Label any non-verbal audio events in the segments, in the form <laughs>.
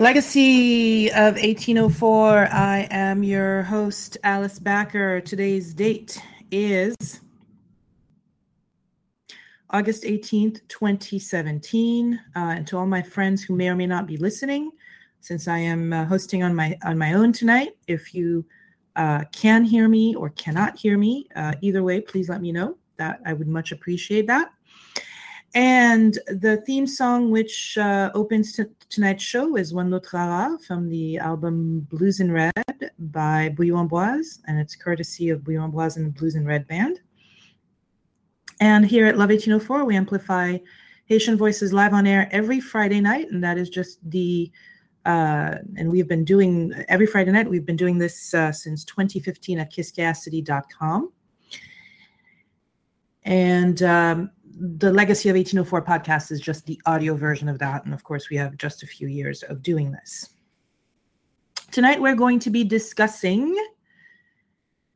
Legacy of 1804. I am your host, Alice Backer. Today's date is August 18th, 2017. Uh, and to all my friends who may or may not be listening, since I am uh, hosting on my on my own tonight, if you uh, can hear me or cannot hear me, uh, either way, please let me know. That I would much appreciate that. And the theme song, which uh, opens t- tonight's show, is One L'autre Rara from the album Blues in Red by Bouillon Amboise, and it's courtesy of Bouillon Amboise and the Blues in Red Band. And here at Love 1804, we amplify Haitian voices live on air every Friday night, and that is just the uh, and we've been doing every Friday night. We've been doing this uh, since 2015 at kiskeacity.com. And um, the Legacy of 1804 podcast is just the audio version of that. And of course, we have just a few years of doing this. Tonight, we're going to be discussing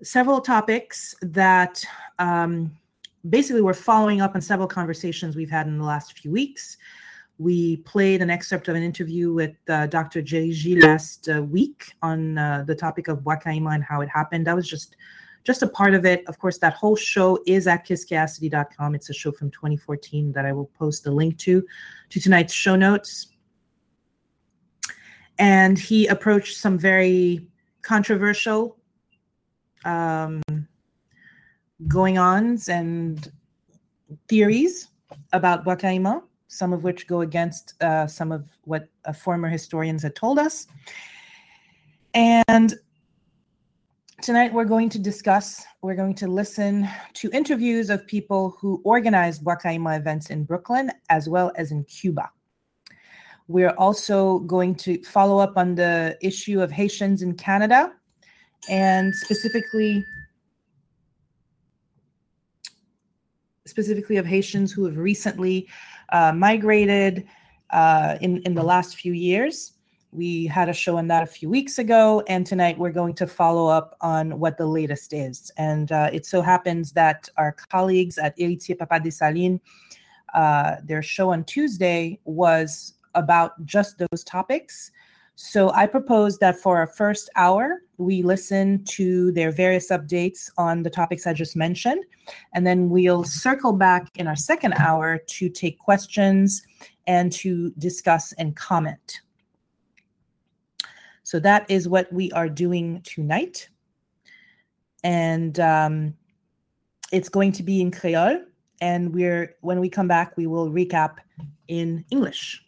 several topics that um, basically we're following up on several conversations we've had in the last few weeks. We played an excerpt of an interview with uh, Dr. J.G. last uh, week on uh, the topic of Wakaima and how it happened. That was just just a part of it. Of course, that whole show is at kiskeacity.com. It's a show from 2014 that I will post the link to to tonight's show notes. And he approached some very controversial um, going ons and theories about Wakaima, some of which go against uh, some of what uh, former historians had told us. And Tonight, we're going to discuss, we're going to listen to interviews of people who organized Wakaima events in Brooklyn as well as in Cuba. We're also going to follow up on the issue of Haitians in Canada and specifically specifically of Haitians who have recently uh, migrated uh, in, in the last few years. We had a show on that a few weeks ago, and tonight we're going to follow up on what the latest is. And uh, it so happens that our colleagues at Héritier Papa Dessalines, uh, their show on Tuesday was about just those topics. So I propose that for our first hour, we listen to their various updates on the topics I just mentioned. And then we'll circle back in our second hour to take questions and to discuss and comment. So that is what we are doing tonight. And um, it's going to be in Creole. And we're when we come back, we will recap in English.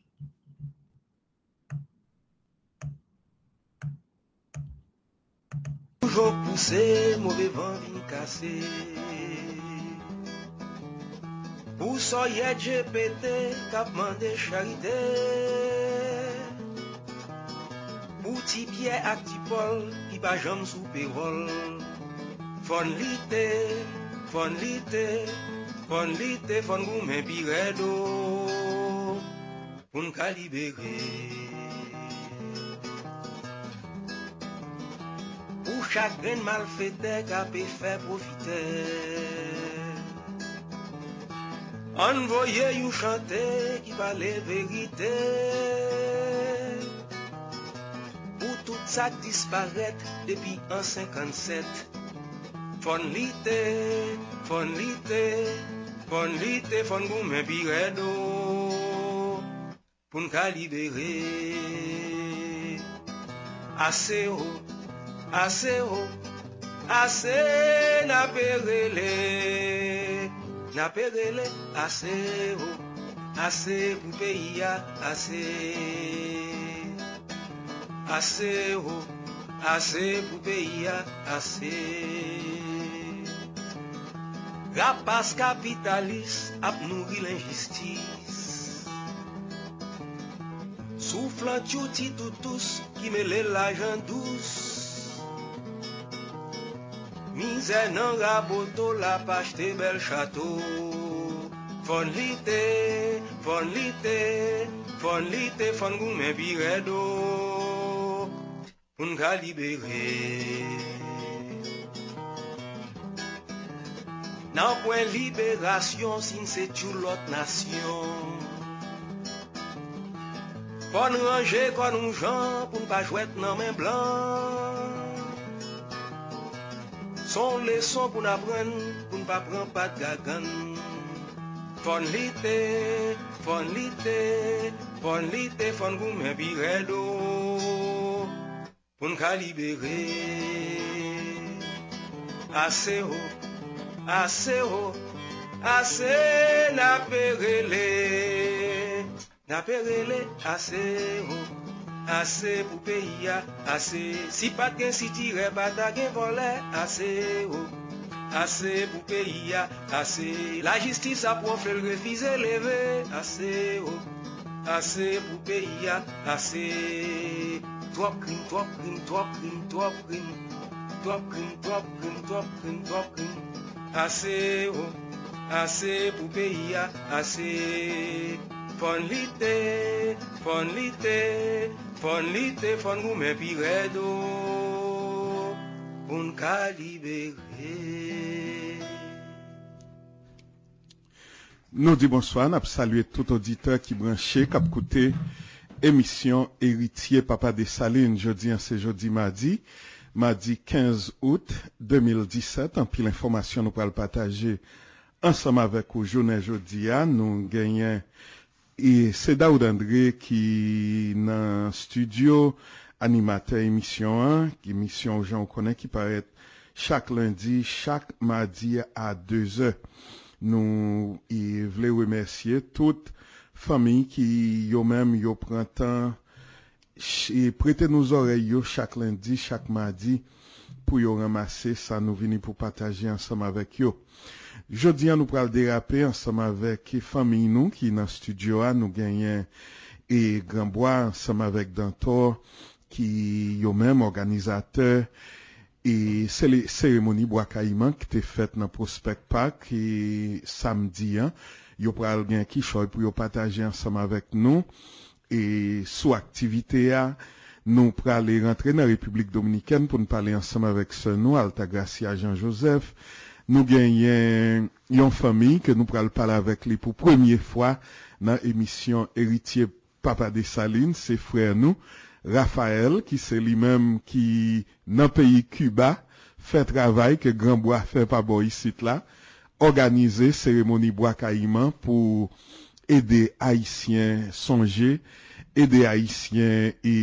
Mandé charité. Ou ti bie ak ti pol, ki pa jom sou perol. Fon lite, fon lite, fon lite, fon goumen pi redo, pou ka libere. Ou chak gen mal fete, ka pe fe profite. An voye yu chante, ki pa le verite. sa disparet depi an 57 Fon lite, fon lite, fon lite, fon goumen pi redo Poun ka libere. Ase o, ase o, ase na perele Na perele, ase o, ase pou peyi ya, ase. Ase o, ase pou peyi a, ase. Rapas kapitalis ap nouri l'injistis. Souflan tchouti toutous ki mele l'ajan dous Mizè nan raboto la pachte bel chato. Fon lite, fon lite, fon lite, fon goumen pi redo. Moun ka libere. Nan pwen liberasyon Sin se tchou lot nasyon. Kon ranger kon nou jan Poun pa jwet nan men blan. Son leson pou na pou Poun pa pren pat gagan. Fon lite, fon lite Fon lite, fon goumen biredo pou n ka libere. Ase ho, ase ho, ase na perele. Na perele, ase ho, ase pou peyi ya, ase. Si pat gen si tire, bata gen vole, ase ho. Ase pou peyi ya, ase La jistis apwafle l refize leve Ase, oh, ase pou peyi ya, ase drop cream, drop cream, drop cream, drop cream, drop cream, drop cream, drop cream, drop cream. Ase o, ase pou peyi a, ase. Fon lite, fon lite, fon lite, fon goume pi redo. Poun ka libere. Nou di bonsoan ap salue tout auditeur ki branche kap koute. émission Héritier Papa des Salines, jeudi, c'est jeudi, mardi, mardi 15 août 2017. En pile l'information, nous pourrons le partager ensemble avec vous, journée jeudi, nous gagnons et c'est Daoud André qui dans studio animateur émission 1, qui émission gens connaît qui paraît chaque lundi, chaque mardi à 2 heures. Nous voulons remercier toutes fami ki yo menm yo prantan e prete nou zorey yo chak lendi, chak madi pou yo ramase sa nou vini pou pataje ansam avek yo. Jodi an nou pral derape ansam avek fami nou ki nan studio an nou genyen e Granbois ansam avek Dantor ki yo menm organizateur E seremoni Boakaiman ki te fet nan Prospect Park e samdi an, yo pral gen ki choy pou yo pataje ansam avek nou, e sou aktivite a, nou pral rentre nan Republik Dominiken pou nou pale ansam avek se nou, Altagracia Jean-Joseph, nou gen yon, fami ke nou pral pale avek li pou premye fwa nan emisyon Eritier Papa de Saline, se frè nou, Rafael ki se li menm ki nan peyi Cuba, fe travay ke Granbois fe pa bo yisit la, organize seremoni Boakaiman pou ede Haitien sonje, ede Haitien e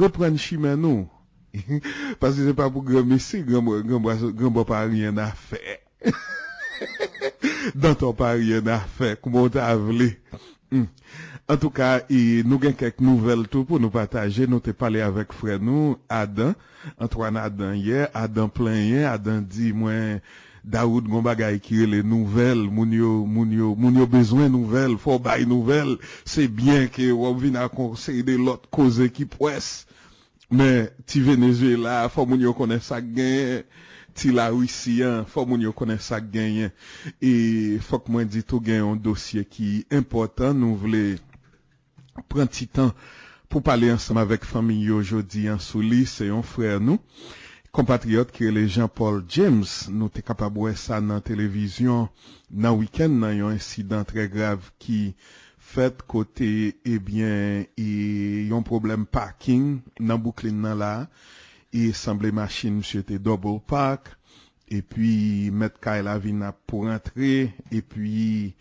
repren chimè nou. <laughs> Pase se pa pou gran mesi, gran bo pa riyen a fè. <laughs> Danton pa riyen a fe, koumou ta avle. Mm. En tout ka, e, nou gen kek nouvel tou pou nou pataje, nou te pale avek fre nou, Adan, Antoine Adan ye, Adan plen ye, Adan di mwen... Daoud gon bagay kirele nouvel, moun yo, moun yo, moun yo bezwen nouvel, fò bay nouvel, se bien ke wap vin a konsey de lot koze ki pwes, men ti Venezuela fò moun yo konen sa genye, ti la Ouissian, fò moun yo konen sa genyen, e fòk mwen di tou gen yon dosye ki important nou vle pran ti tan pou pale ansam avek fami yo jodi ansou li, se yon frè nou, kompatriot ki rele Jean-Paul James nou te kapabwe sa nan televizyon nan wikend nan yon insidan tre grav ki fet kote eh ebyen e yon problem parking nan bouklin nan la. E sanble machin msye te double park. E pi met ka el avina pou rentre. E pi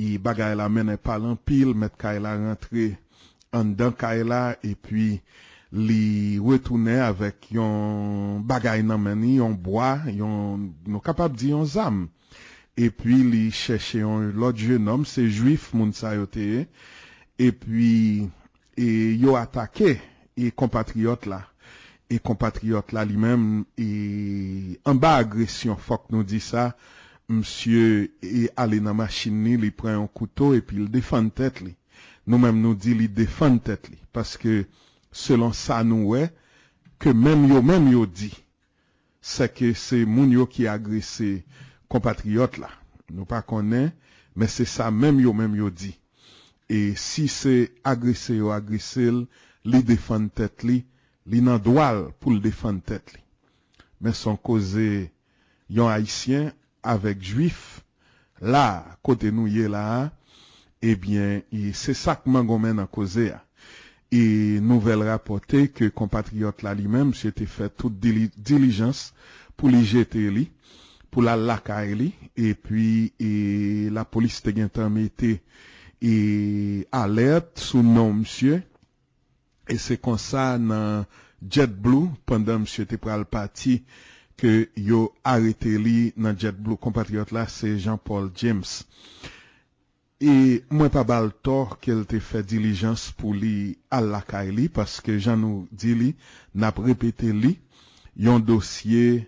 e bagay la menen palan pil met kay e la rentre an dan kay e la. E pi li retourner avec yon bagay nan meni, yon bois, yon, nou kapab di yon. Et puis li chercher yon l'autre jeune homme, c'est juif moun et puis et yo attaqué et compatriote là. Et compatriote là lui-même et en bas agression, faut que nous dit ça. Monsieur est allé dans machine, il prend un couteau et puis il défend tête li. Nous-mêmes nous dit il défend tête li parce que selon sa nou we, ke menm yo menm yo di, se ke se moun yo ki agrese kompatriot la. Nou pa konen, men se sa menm yo menm yo di. E si se agrese yo agrese l, li defan tet li, li nan doal pou l defan tet li. Men son koze yon haisyen avek juif, la kote nou ye la, ebyen, e se sak man gomen nan koze ya. E nouvel rapote ke kompatriot la li menm se te fe tout dilijans pou li jete li, pou la lakay li, e pi e, la polis te gen tan mette e alert sou nan msye, e se konsa nan JetBlue, pandan msye te pral pati ke yo arete li nan JetBlue kompatriot la se Jean-Paul James. E mwen pa bal tor ke l te fe dilijans pou li al lakay e li, paske jan nou di li, nap repete li, yon dosye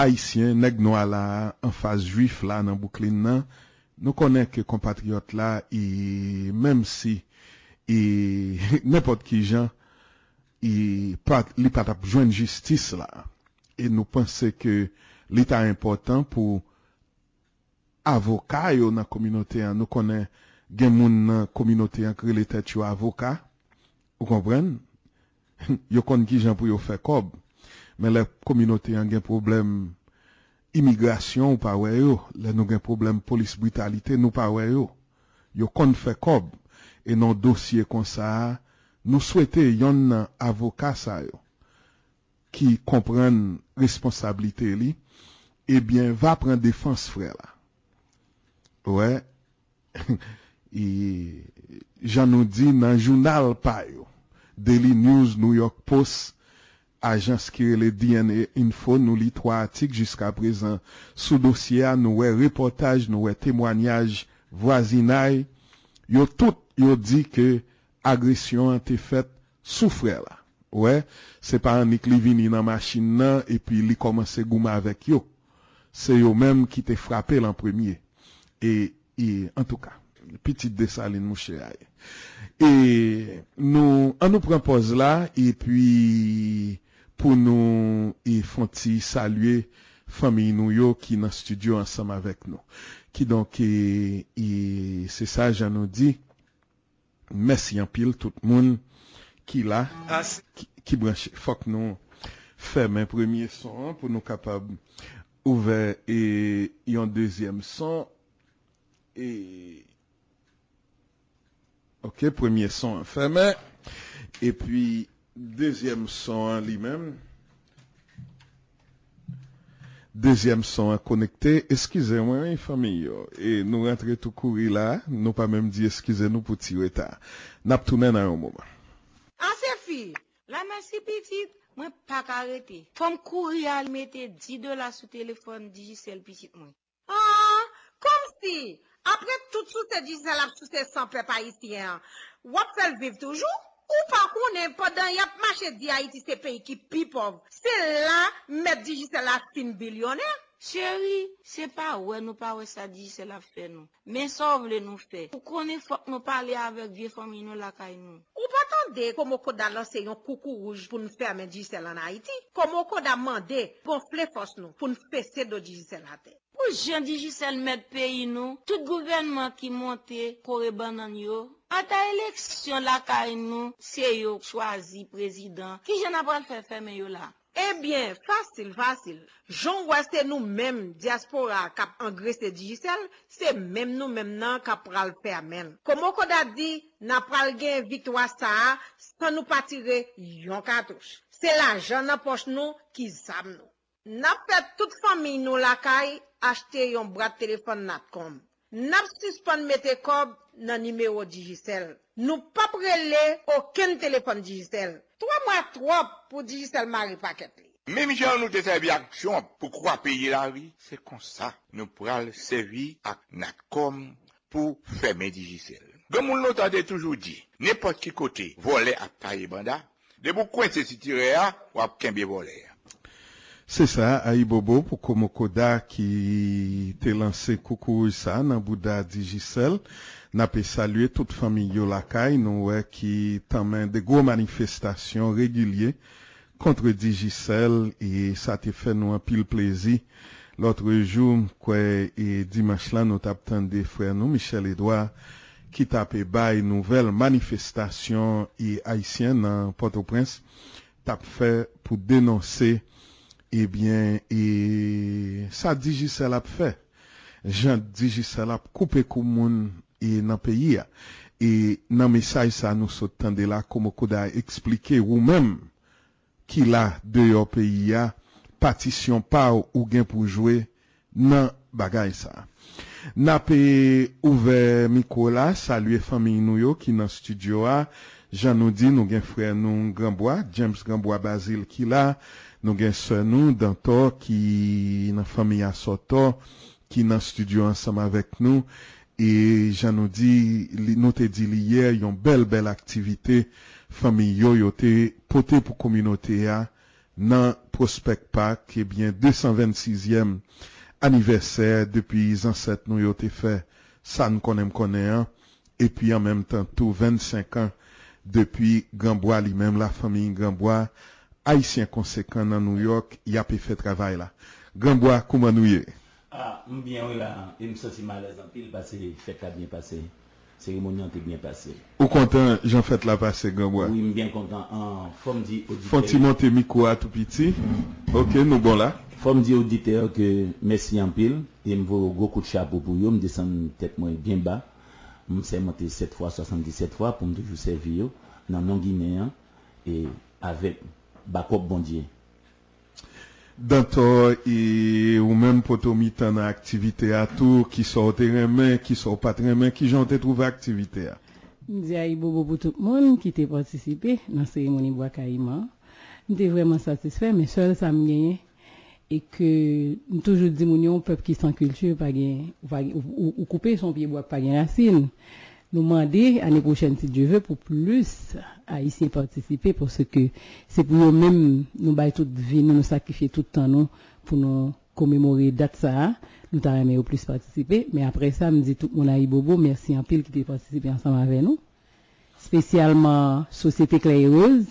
haisyen neg nou ala an faz juif la nan bouklin nan, nou konen ke kompatriot la, e menm si, e <laughs> nepot ki jan, e pat, li pat ap jwen justice la, e nou pense ke li ta important pou avoka yo nan kominote an. Nou konen gen moun nan kominote an kre le tet yo avoka. Ou kompren? <laughs> yo kon ki jan pou yo fe kob. Men le kominote an gen problem imigrasyon ou pa we yo. Le nou gen problem polis brutalite nou pa we yo. Yo kon fe kob. E nan dosye kon sa, nou swete yon nan avoka sa yo. Ki kompren responsabilite li. Ebyen, va pren defans fre la. ouais, <laughs> jan nou di nan jounal pa yo, Daily News, New York Post, ajans ki le DNA Info, nou li 3 atik jiska prezan. Sou dosye a, nou we reportaj, nou we temwanyaj, vwazinay, yo tout yo di ke agresyon an te fet soufre la. Ouè, se pa an nik li vini nan machin nan, epi li komanse gouman avek yo. Se yo menm ki te frape lan premye. E, e, en tou ka, pitit desaline mouche aye. E, nou, an nou prempoz la, e pi, pou nou, e fonti salye fami nou yo ki nan studio ansam avek nou. Ki donk, e, e, se sa jan nou di, mersi an pil tout moun ki la, ki, ki branche. Fok nou, fè men premye son, pou nou kapab ouve, e, yon dezyem son, Et... Ok, premier son fermé. Et puis, deuxième son lui-même. Dezyem son a konekte, eskize mwen yon fami yo. E nou rentre tou kouri la, nou pa menm di eskize nou pou ti weta. Nap tounen nan yon mouman. An se fi, la men si pitit, mwen pa karete. Fom kouri al mette 10 dola sou telefon digicel pitit mwen. An, ah, kom si, apre tout sou te dizel ap sou se sanpe pa iti an, wap fel viv toujou, ou pa konen podan yap mache di Haiti se peyi ki pi pov. Se la, met di jizel ap fin bilyoner. Chéri, se pa wè nou pa wè sa di dizel la fe nou, men sa vle nou fe. Ou konen fok nou pale avèk vie fomi nou lakay nou. Ou pa tande, komo koda lanse yon koukou rouj pou nou ferme Giselle an Haiti. Komo koda mande pou fle fos nou pou nou fese do Giselle te. Ou jen di jisel met peyi nou, tout gouvenman ki monte kore banan yo. Ata eleksyon la kay nou, se yo chwazi prezident, ki jen apal fè fè yo la. Ebyen, eh fasil, fasil. Joun weste nou menm diaspora kap angrese dijisel, se menm nou menm nan kap pral permen. Komo koda di, na pral gen vitwa sa, san nou patire yon katouche. Se la jan nan poch nou ki zam nou. Nap Napet tout fami nou lakay, achte yon brad telefon natkom. Nap suspon mette kob nan nimeyo Digicel. Nou pa prele oken telefon Digicel. 3 mwa 3 pou Digicel mari paket li. Mem jan nou te sevi aksyon pou kwa peye la vi, se kon sa nou pral servi ak natkom pou feme Digicel. Gè moun nou tante toujou di, nepot ki kote vole ak taye banda, de pou kwen se sitire a wap kenbe vole a. Se sa, Aibobo pou Komokoda ki te lanse koukou sa nan Bouda Digicel, na pe salye tout fami yo lakay nou we ki tamen de gwo manifestasyon regulye kontre Digicel e sa te fe nou an pil plezi. Lotre jou kwe e dimash lan nou tap tan de fwe nou Michel Edouard ki tape bay nouvel manifestasyon e Haitien nan Port-au-Prince tap fe pou denonse Eh ebyen, e sa Digicel ap fe, jan Digicel ap koupe kou moun e nan peyi ya. E nan mesaj sa nou sot tende la komo koda explike ou menm ki la deyo peyi ya patisyon pa ou, ou gen pou jwe nan bagay sa. Na pe ouve Mikola, salue fami nou yo ki nan studio a, jan nou di nou gen fre nou Gamboa, James Gamboa Basil ki la, Nou gen sè nou, Dantor, ki nan famiya Sotor, ki nan studio ansam avek nou. E jan nou di, nou te di li yer, yon bel bel aktivite famiyo yo te pote pou kominote ya nan Prospect Park, ebyen 226e aniverser depi zanset nou yo te fe san konem konen an. Epi an menm tan tou 25 an depi Gamboa li menm la fami Gamboa. haïtien conséquent dans New York, il a pu faire travail là. Granbois, comment nous y Ah, je bien là, je me sens mal en pile parce que fête a bien passé. Cérémonie a bien passé. Au content, j'en fête la passé Granbois. Oui, je suis bien content. En forme dit. Faut monter micro à tout petit? OK, nous bon là. Forme dit auditeur que merci en pile et me vaut beaucoup de chapeau pour vous, me descendre tête bien bas. Je suis monté 7 fois, 77 fois pour me toujours servir dans guinéen hein, et avec bakop bon Dieu. Dantor et ou même poto mitan dans activité à tout qui sort terrain qui sort pas terrain qui j'en trouvé activité à. Ndiaye bobo pour tout le monde qui t'a participé dans cérémonie bois caïman. J'étais vraiment satisfait mais seul ça me gagné et que toujours dit mon peuple qui sans culture ou, ou, couper son pied bois pas gagné racine nous demander à prochaine, si Dieu veut, pour plus Haïtiens participer, parce que c'est pour nous-mêmes, nous baillons toute vie, nous nous sacrifions tout le temps, nous, pour nous commémorer date ça, nous t'avons aimé au plus participer, mais après ça, me dit tout le monde Bobo, merci en pile qui t'a participé ensemble avec nous, spécialement Société Claire Rose,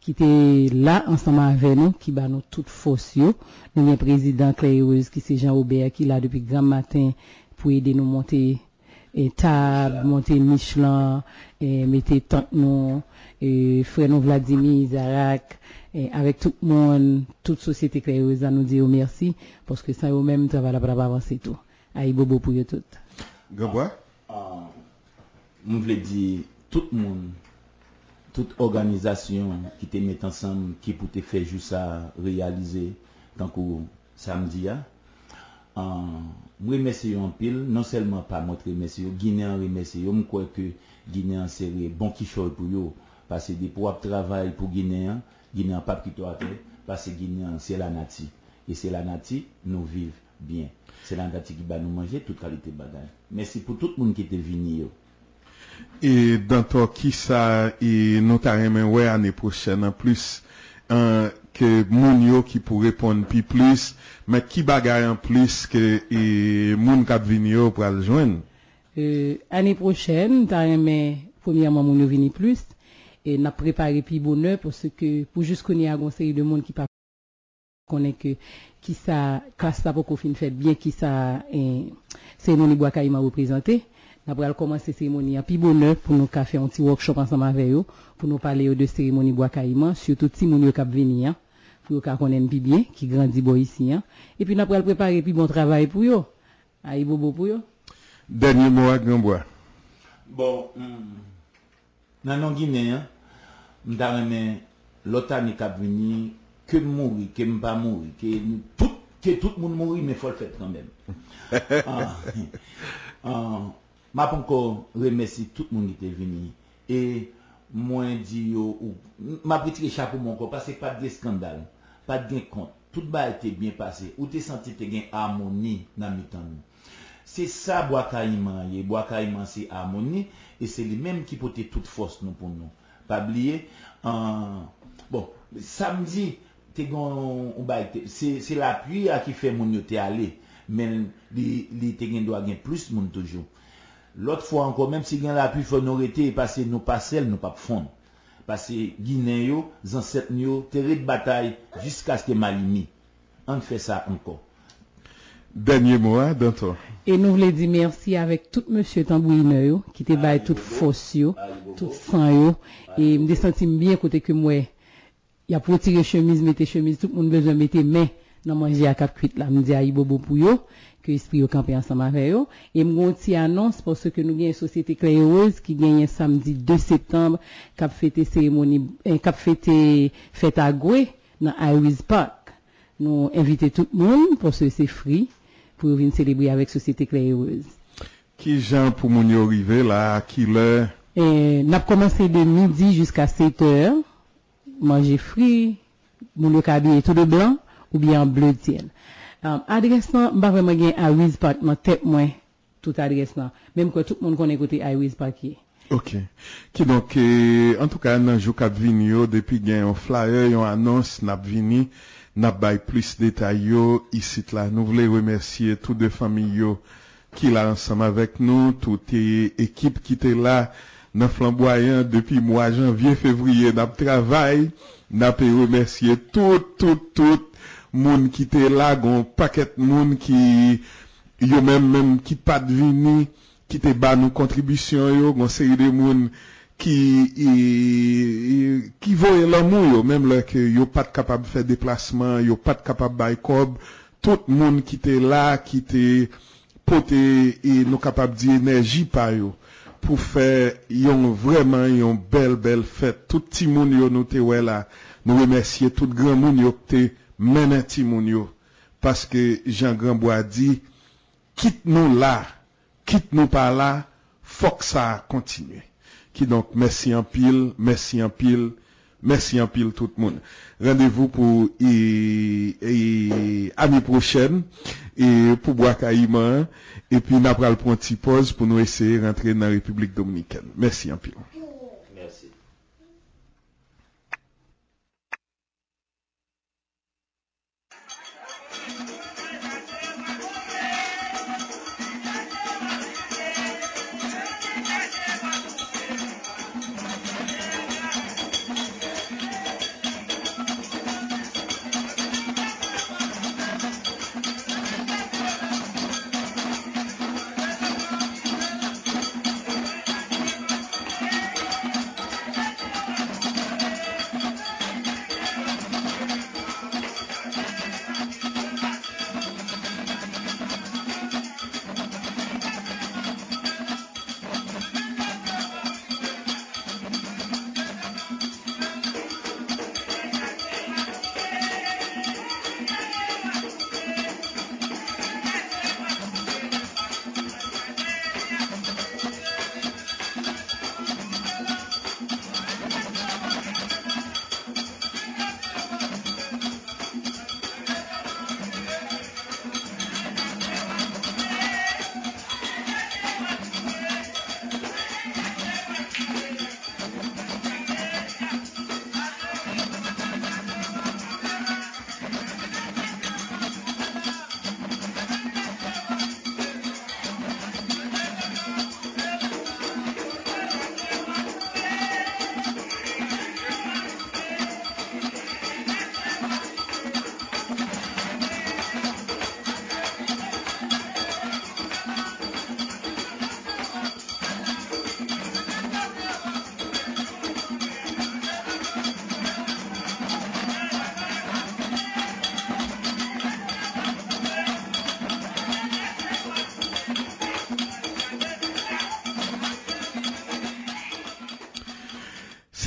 qui était là ensemble avec nous, qui bat nous toutes forces. Nous avons président Claire Rose, qui c'est Jean-Aubert, qui est là depuis grand matin pour aider nous monter et table, monter Michelin, et mettez tante et frère Vladimir, Zarak, avec tout le monde, toute société créeuse à nous dire merci, parce que ça, eux-mêmes, travail là avancer tout. Aïe, bobo pour eux tout. Gabois? Ah, ah, nous voulons dire, tout le monde, toute organisation qui te met ensemble, qui pour te faire juste à réaliser, donc samedi, ah. Je remercie en pile, non seulement pas moi remercie, Guinéen remercie, je crois que Guinéen c'est bon qui pour eux, parce que pour travail pour Guinéen, hein, Guinéen pas plutôt à terre, parce que Guinéen c'est la nati. Et c'est la nati, nous vivons bien. C'est la nati qui va nous manger toute qualité de bagage. Merci pour tout le monde qui était venu. Et dans ton qui ça, et nous t'arrêtons ouais, l'année prochaine en plus que moun yo qui pour répondre puis plus, mais qui bagaille en plus que et moun k'ap vini yo pour le joindre. Euh, année prochaine, t'as aimé, premièrement, mon vini plus, et n'a préparé puis bonheur parce que, pour juste a une série de monde qui pas connaît que, qui ça, classe ça pour qu'on finisse bien, qui ça, eh, cérémonie bois m'a représenté. Nous allons commencer la cérémonie à bonheur pour nous faire un petit workshop ensemble avec eux, pour nous parler de cérémonie bois caïman, surtout si nous qui venir, hein, pour qu'on connaisse bien, qui grandit ici. Hein. Et puis nous allons préparer plus bon travail pour vous. Aïe, bobo pour eux. Dernier mot à Gambois. Bon, nan nan Guinée, mta reme lota ni kap vini, ke mouri, ke mpa mouri, ke tout, ke tout moun mouri, faut le faire quand même. <laughs> Ah, <laughs> ah, map ankon remesi tout moun ite vini. E mwen di yo, map ritire chapou moun kon, pase pat gen skandal, pat gen kont, tout ba ete bien pase, ou te senti te gen harmoni nan mitan nou. Se sa Boakaiman ye, Boakaiman se harmoni, e se li menm ki pote tout fos nou pou nou. Pabliye, an, bon, samdi, te gon, te, se, se la puya ki fe moun yo te ale, men li, li te gen do a gen plus moun toujou. Lot fwa anko, menm si gen la api fwa nou rete, e pase nou pasel nou pap fon. Pase Ginen yo, zanset yo, teri de batay, jiska ske malini. An fwe sa anko. Denye mou an, danton. E nou vle di mersi avek tout monsye tambouine yo, ki te baye tout fos yo, tout san yo, e mde sentim bien kote ke mwe. Ya pou tire chemise, mette chemise, tout moun bezon mette men nan manje akap kuit la, mde a yi bobo pou yo. que esprit au campé ensemble avec eux et mon petit annonce parce que nous avons une société clé rose qui gagne samedi 2 septembre cap fêter cérémonie eh, cap fêter fête à Goué dans Iris Park. Nous inviter tout le monde parce que c'est free pour venir célébrer avec société clé rose qui gens pour mon arriver là qui l'heure n'a commencé de midi jusqu'à 7 heures manger frit mon le cabinet tout de blanc ou bien bleu ciel Euh, adresse là pas vraiment gain à Wizpark mon tête moi toute adresse là. Même que tout le monde connaît côté à Wizpark OK. Qui donc eh, en tout cas dans jour cap vinyo depuis gain un flyer une annonce n'a vini n'a bail plus détails ici là. Nous voulons remercier tous deux familles qui là ensemble avec nous toute équipe qui était là dans flamboyant depuis mois janvier février n'a travail. N'a pas remercier tout tout tout, tout moun ki te la, gon paket moun ki yo menm menm ki pat vini, ki te ba nou kontribisyon yo, gon seri de moun ki, y, y, ki voye lan moun yo, menm lè ki yo pat kapab fè deplasman, yo pat kapab bay kob, tout moun ki te la, ki te pote e nou kapab di enerji pa yo. pou fè yon vreman yon bel bel fèt. Tout ti moun yo nou te wè la, nou remesye tout gran moun yo te menen timoun yo. Paske Jean Granbois di, kit nou la, kit nou pa la, fok sa kontinue. Ki donk, mersi an pil, mersi an pil, mersi an pil tout moun. Rendez-vous pou ami prochen, pou Boaka Iman, epi napral pon ti poz pou nou eseye rentre nan Republik Dominiken. Mersi an pil.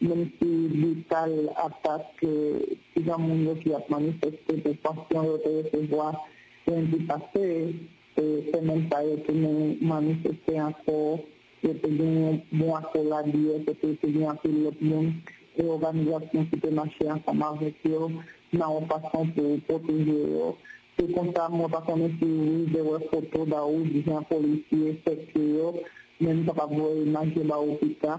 même si l'Ital attaque si les gens qui ont manifesté des passions de recevoir lundi passé, c'est même pas que nous manifester encore, à la vie, c'était bien à l'autre monde et l'organisation qui peut marcher ensemble avec eux dans une façon pour protéger eux. C'est comme ça, moi, pas qu'on est sur des photos gens policiers, c'est que même image de l'hôpital.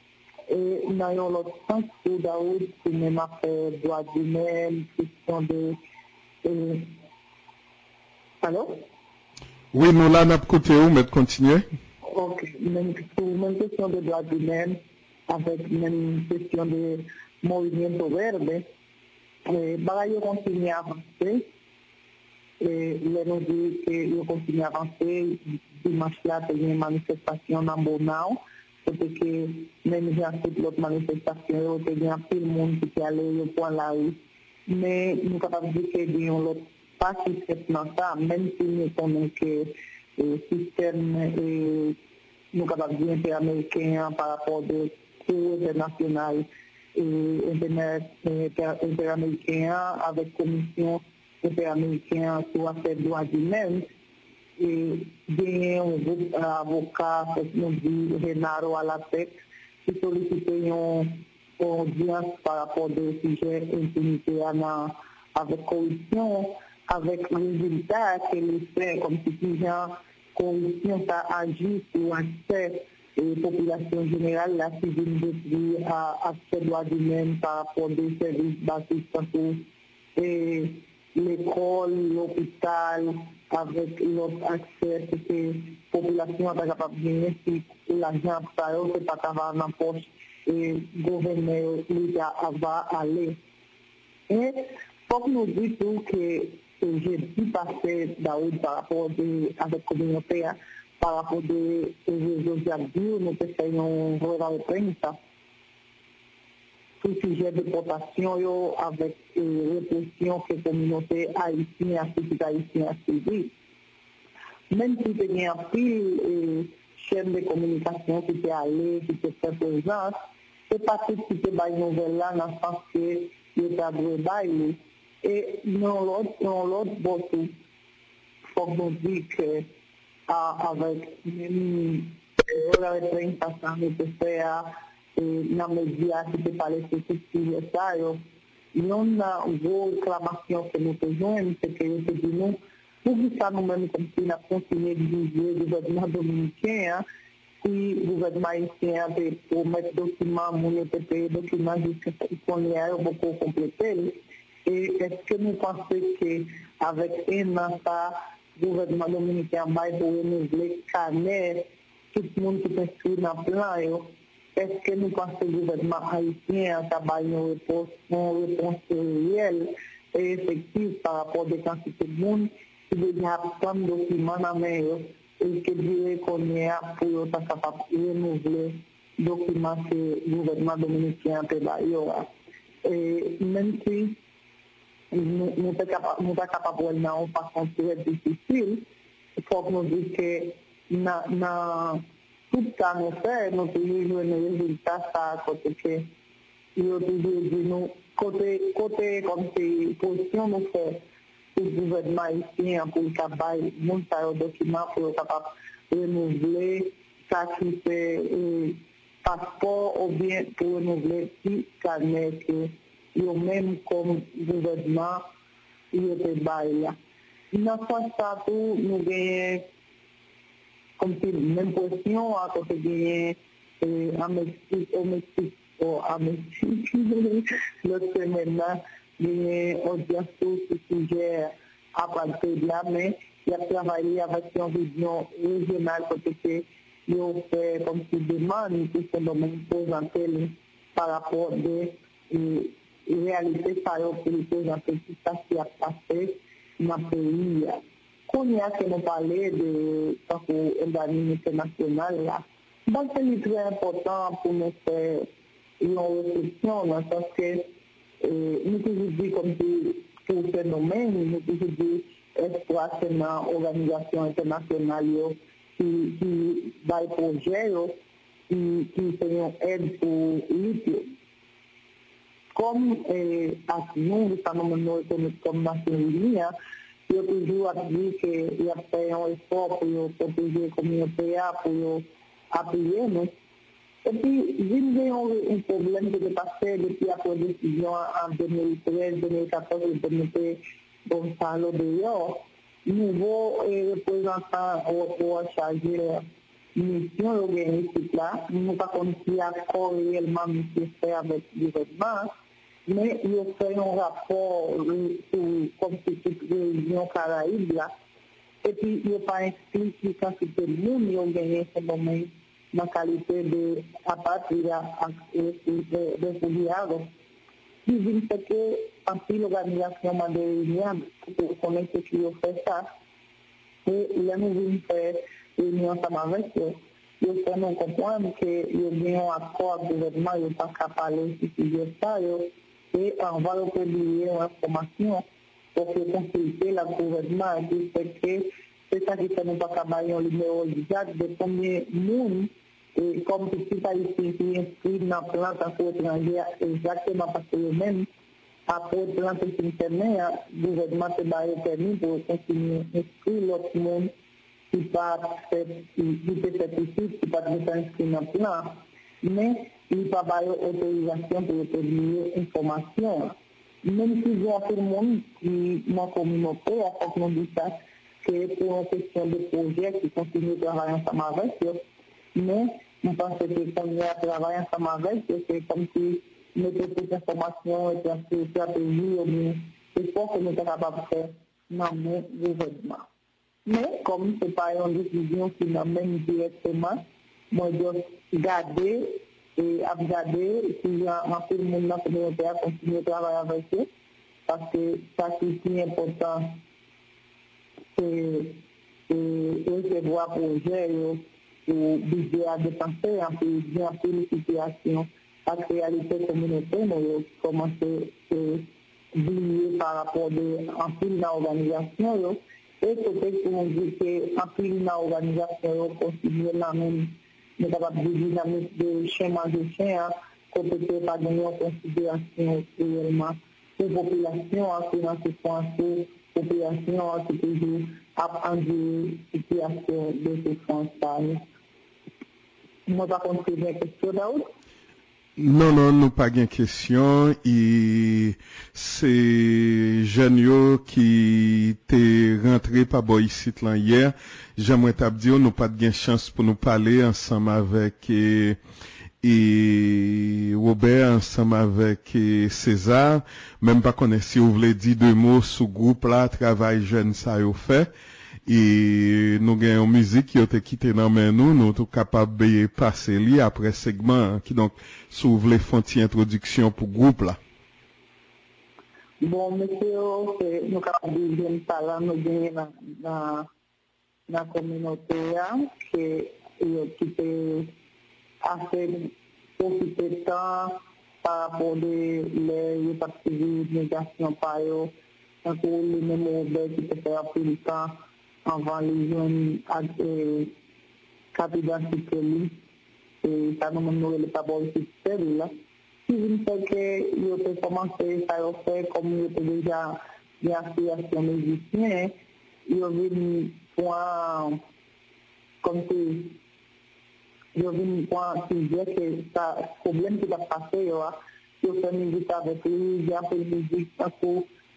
Et nous avons l'autre sens pour Daoud, qui même affaire droit d'humain, question de... Euh, allô? Oui, nous là, nous côté où, mais continuer. Ok, même, même question de droit d'humain, avec même question de movimiento verde, eh, bagaille continue à avancer. Et il nous dit qu'il continue à avancer, dimanche là, il y a une manifestation dans Bonao sepeke men jan se plot manifestasyon yo, te gen apil moun ki te ale yo pon la ou. Men nou kapap di ke di yon lot nan sa, men si nou konen ke eh, sistem nou kapap par rapport de kou internasyonal inter-amerikyan avek komisyon inter-amerikyan sou afer doa di menm, eh, eh, eh, que ganhei um avocado no dia, Renaro Alatec, que solicitei um, um dia para poder fugir intimidar na avec corruption, avec résultat que les fait, comme si déjà corruption ça agit sur accès et population générale, la civile à accès droit du même par rapport aux services d'assistance et l'école, l'hôpital, avec l'autre accès que la population n'est pas capable de gagner si l'argent n'est pas capable dans poche et le gouvernement l'État va aller. Et faut que nous disions que j'ai dû passer Daoud par rapport à la communauté, par rapport aux réseaux sociaux, nous faisons vraiment presse sur sur le sujet de la population avec euh, l'opposition que la communauté haïtienne a subi. Même si il y a une chaîne de communication qui est allée, qui est très présente, c'est parce que c'était une nouvelle là, en France que le tableau est bailé. Et nous, on l'a aussi beaucoup, comme on dit, avec même euh, la rétraction nécessaire. namneziați de palestre parece sa, eu nu vă clamațion pe nu pe joen, pe que eu pe din nou, nu vi s-a numit cum fi la consilie din que de vădma dominicenea, și guvernma insenea pe o met document, mune pe pe o zice că iconia eu vă que completele, Et que nous pensons qu'avec un an, le gouvernement dominicain va renouveler le canal, tout que o qui que inscrit dans le est-ce que nous pensons que le gouvernement haïtien a une réponse, une réponse réelle et effective par rapport à des quantités de monde qui devient plein de documents dans main et que qu'on est pour être capable de renouveler les documents que le gouvernement dominicain d'ailleurs. Et même si nous ne sommes pas capables de faire une façon très difficile, il faut que nous disions que dans tout en effet, nous toujours les résultats, ça, côté que, nous toujours dit, nous, côté, comme c'est position, nous fait, le gouvernement ici, pour le travail, nous, ça, document pour être capable renouveler, ça qui fait, passeport ou bien pour renouveler qui carnet que même comme gouvernement il était bail nous comme si l'impression à côté de euh, à Mexique, <laughs> au Mexique, ou Mexique, l'autre semaine là, il y a une audience sur ce sujet à partir de là, mais il a travaillé avec une vision régionale côté que il fait comme si demande tout simplement présenter par rapport à des euh, réalités par rapport présenter tout ça qui a passé dans le pays. conhecem o ballet de, o organismo internacional lá. mas ele é importante porque não funciona, porque eh, não se como o fenômeno, não se espaço na organização internacional que, que vai projetos que, que tenham êxito líquido como eh, a Jung está numa noite como uma linha, ekonomik kom nasyon li, yo toujou ak di ke yon fè yon esport pou yo proteje komyoteya, pou yo apiye nou. E pi, jim de yon yon problem ki de pase depi apò desisyon an 2013, 2014, 2015, bon sa lo de yo, nouvo reprezentant ou a chaje misyon yo genye sit la, nou pa kon si akor reyelman misyon fè avèk direkman, né? E eu tenho um rapport, como de cada. Y yo para que casi todo mundo en ese momento una calidad de eh, de que así la organización de Unión, con este que y la misma Unión Samavecio, yo tengo un que yo tengo acuerdo de mayo para capaz de si et envoie au collier information hein, pour que le gouvernement que c'est ça qui nous pas en numéro exact de combien de monde et comme petit haïtien qui est inscrit dans le plan exactement parce que eux-mêmes, après le plan qui internet, le gouvernement s'est barré permis pour continuer à inscrire l'autre monde qui peut être ici, qui peut être inscrit dans le plan. Mais il n'y a pas d'autorisation pour obtenir information. Même si j'ai appris le monde, qui m'a communiqué, à force de dire ça, c'est pour une question de projet qui continue de travailler ensemble avec eux. Mais je pense que quand je travaille ensemble avec eux, c'est comme si mes petites informations étaient un peu stratégiques, ou bien c'est pour que nous ne sois pas prêt dans. Mais comme ce n'est pas une décision qui nous m'amène directement, moi je dois garder e Abdade, que já todo mundo na comunidade continua a trabalhar com você, porque está aqui é importante e, e recevoir projet yo ou budget à dépenser en plus bien pour les situations. À réalité communautaire commencer à diminuer par rapport de en plus dans l'organisation et peut-être pour nous que l'organisation la même ne kapap di dinamik de chenman de chen kote te pa genyon konsidyasyon pou populasyon anpe nan se fwanse populasyon de se fwanse Mwen pa kontre gen kestyon da ou? Non, non, nou pa gen kestyon. Se jen yo ki te rentre pa bo yisit lan yer, jen mwen tab diyo nou pa gen chans pou nou pale ansam avek Robert, ansam avek César. Men pa konen si ou vle di de mou sou group la, travay jen sa yo fe. E nou gen yon mizik yo te kite nan men nou, nou tou kapab beye pase li apre segman ki donk sou vle fonti introduksyon pou group la. Bon, mese yo, nou kapab beye jen pala nou kominote ya, ki yo kite ase profite tan pa rapor de le yo pativi negasyon pa yo, anko li men mou be ki te fè apil tan anvan li joun envers les jeunes capitans et ça nous nous le pas bon système là si vous ne que yo peut commencer ça yo fait comme yo peut déjà des associations musiciens yo venu point comme si yo venu point qui dit que ça problème qui va passer yo yo fait musique avec lui j'ai musique parce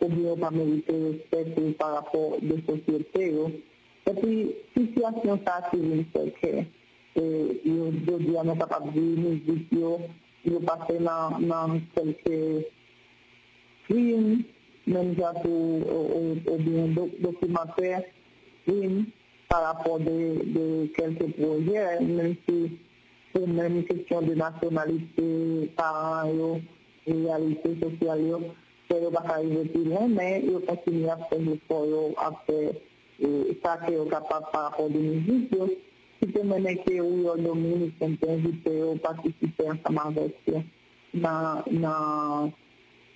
ou bien pas mérité respect par rapport de société. Et puis, situation ça, c'est une que aujourd'hui, on est capable de musique, de passer dans, dans quelques films, même ou, bien documentaires, films, par rapport de, de quelques projets, même si c'est même question de nationalité, parents, réalité sociale. Pero bajar de pilha, né? Eu continuo a fazer que eu capaz para poder me dizer. E também é que eu e na, na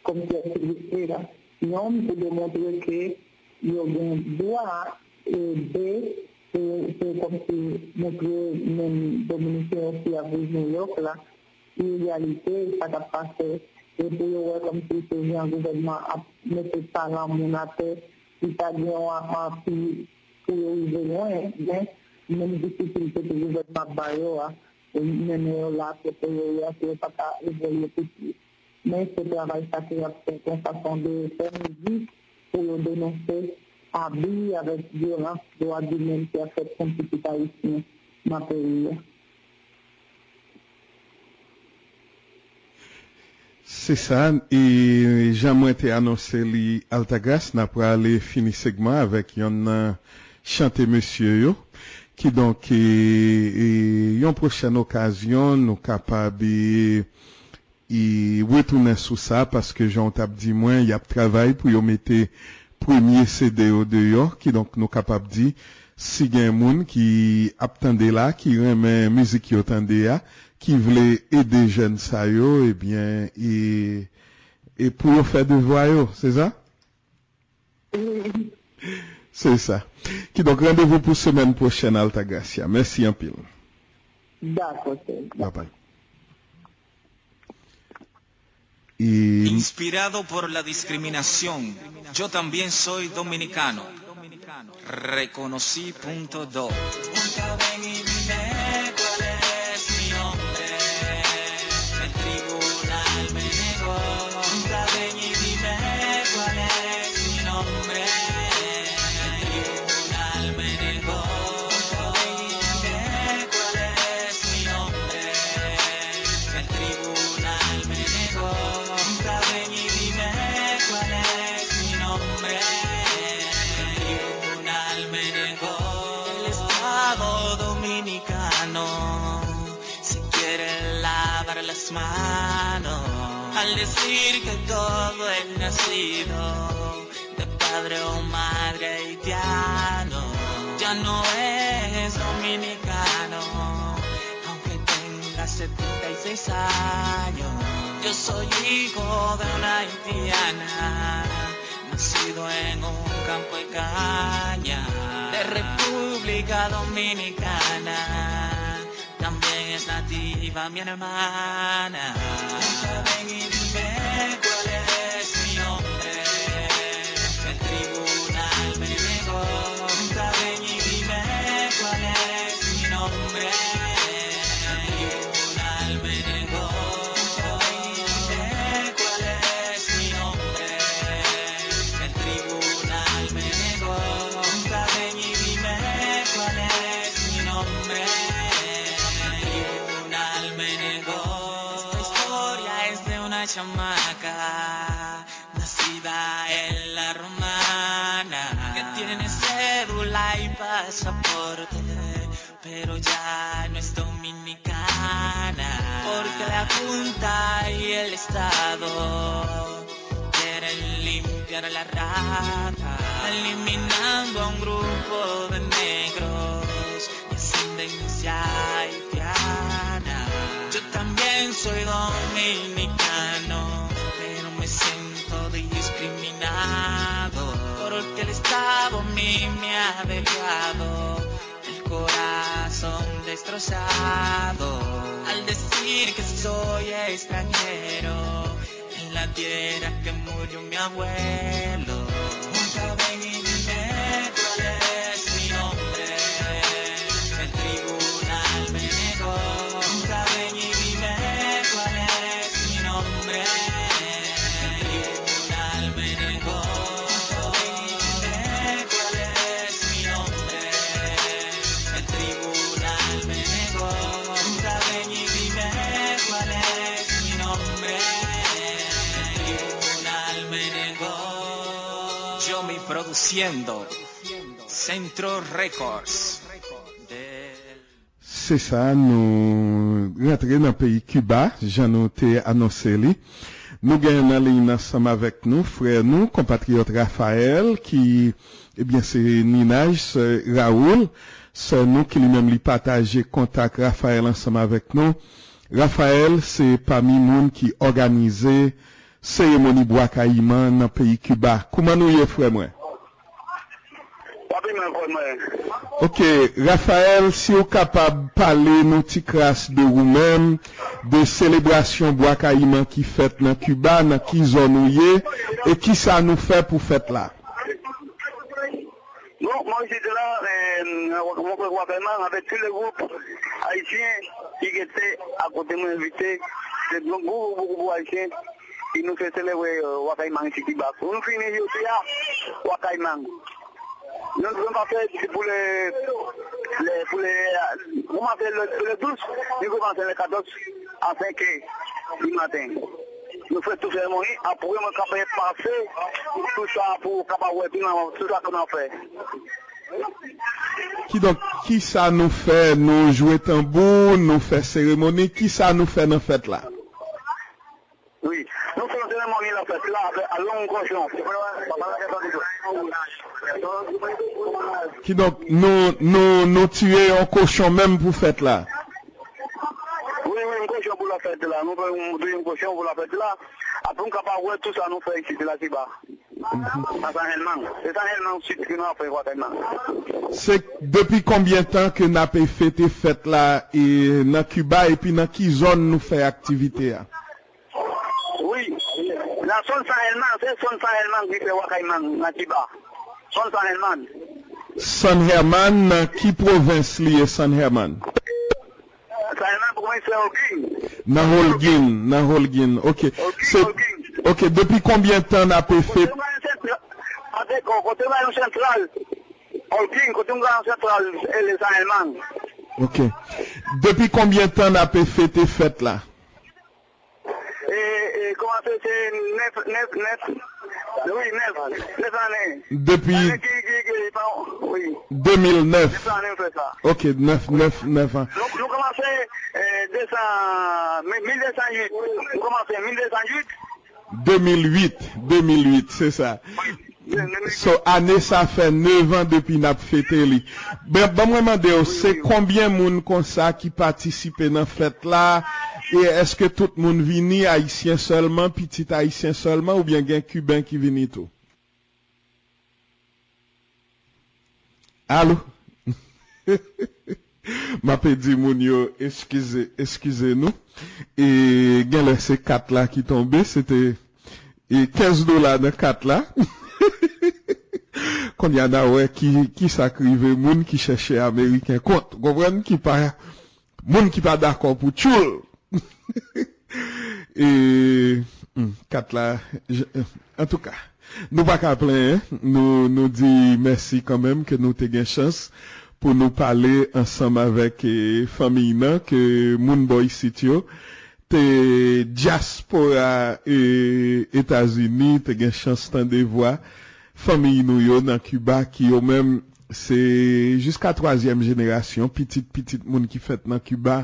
Comissão Financeira. Não me pude mostrar que eu ganho duas B, que como se me que eu fui a Virgem Iocla, e epi yo wè si se jen gouvedman ap mette sa lan moun apè, si ta gen wak an pi pou yo ize mwen, gen, meni disipilte ki gouvedman bayo a, yo la pe pou yo yo, se yo pa ka. Men se travay sa ki ap de pou yo denonse abli avèk violans do a men ki a ma peyi. Se san, e jan mwen te anonse li Altagas na pou ale fini segman avèk yon euh, nan chante monsye yo, ki donk e, e, yon prochen okasyon nou kapab e wetounen sou sa, paske jan tap di mwen, yap travay pou yo mette premye sede yo de yo, ki donk nou kapab di si gen moun ki ap tende la, ki remen mizik yo tende ya, qui voulait aider jeunes ça eh bien, et, et pour faire devoir yo, c'est ça? C'est ça. Qui donc rendez-vous pour semaine prochaine, Altagracia. Merci un pile. D'accord. Bye bye. E, Inspirado por la discriminación, yo también soy dominicano. Reconocí punto. Decir que todo es nacido de padre o madre haitiano. Ya no es dominicano aunque tenga 76 años. Yo soy hijo de una haitiana nacido en un campo de caña de República Dominicana también es nativa mi hermana. Pero ya no es dominicana porque la Junta y el Estado quieren limpiar la rata, eliminando a un grupo de negros de ascendencia haitiana. también soy dominicano, pero me siento discriminado porque el Estado a mí me ha dejado destrozado al decir que soy extranjero en la tierra que murió mi abuelo. Creciendo, Centro Records. Se sa nou rentre nan peyi Cuba, jan nou te anonseli. Nou gen nan li nasam avek nou, frè nou, kompatriot Rafael ki, ebyen eh se Ninaj, se Raoul, se nou ki li mem li pataje kontak Rafael ansam avek nou. Rafael se pami moun ki organize seremoni Bwakayman nan peyi Cuba. Kouman nou ye frè mwen? Ok, Rafael, si ou kapab pale nou ti kras de ou men, de selebrasyon Bwakayman ki fet nan Cuba, nan ki zon ou ye, e ki sa nou fe pou fet la? Non, moi j'étais là, mon Bwakayman, avec tout le groupe haïtien qui était à côté mon invité, c'est donc beaucoup, beaucoup, beaucoup haïtien. qui nous fait célébrer eh, Wakayman ici Kiba. Pour nous finir, il y a Wakayman. Nous ne pouvons pas pour les... pour les... Vous m'avez le, le 12, nous pouvons faire le 14, afin que le matin, nous faisons tout ah, faire mon lit, après mon capable passer, tout ça pour capable de faire tout ça qu'on a fait. Qui donc, qui ça nous fait, nous jouer tambour, nous faire cérémonie, qui ça nous fait dans fête là Oui, nous faisons cérémonie la fête là, à longue conscience. Ki donk nou, nou, nou tire yon koshon menm pou fèt la? Oui, oui, yon koshon pou la fèt la. Nou fè yon koshon pou la fèt la. Apoun kapar wè tout sa nou fè mhm. yon koshon pou la fèt la. Se depi konbyen tan ke na pe fete fet la e nan Cuba epi nan ki zon nou fe aktivite ya? Oui, la son sa elman, se son sa elman ki pe wakayman nan Cuba. Son San Herman. San Herman nan ki provins liye San Herman? Euh, San Herman provins liye Holguin. Nan Holguin, nan Holguin. Ok, okay. depi konbyen tan apè e fè? Kote mwen yon sentral, Holguin, kote mwen yon sentral, elè San Herman. Ok, depi konbyen tan apè e fè te fèt la? E, e koman fè se nef, nef, nef. Oui, neuf, neuf années. Depuis- Années qui, qui, qui, pardon, oui. 2009. Neuf années, on fait ça. Ok, 9, 9, 9 ans. Nous, nous commençons euh, 200, 1208. Nous commençons 1208. 2008, 2008, c'est ça. So ane sa fe 9 an depi nap fete li. Ben, Ba mwen mande yo se konbyen moun kon sa ki patisipe nan fete la? E eske tout moun vini Haitien solman, pitit Haitien solman Ou bien gen Kuban ki vini tou? Alo <laughs> Ma pe di moun yo eskize, eskize nou. E gen lese kat la ki tombe Sete e, 15 dola nan kat la. <laughs> kon yada wè ki, ki sakrive moun ki chèche Ameriken kont. Gopren ki pa, moun ki pa dakon pou tchoul. <laughs> e, mm, kat la, je, en tout ka, nou bak plen, nou, nou di mersi kanmem ke nou te gen chans pou nou pale ansam avèk e, fami nan ke moun boy sit yo. Te diaspora e Etasini, te gen chans tan de vwa, fami nou yo nan Cuba ki yo menm se jiska 3e jenerasyon, pitit pitit moun ki fet nan Cuba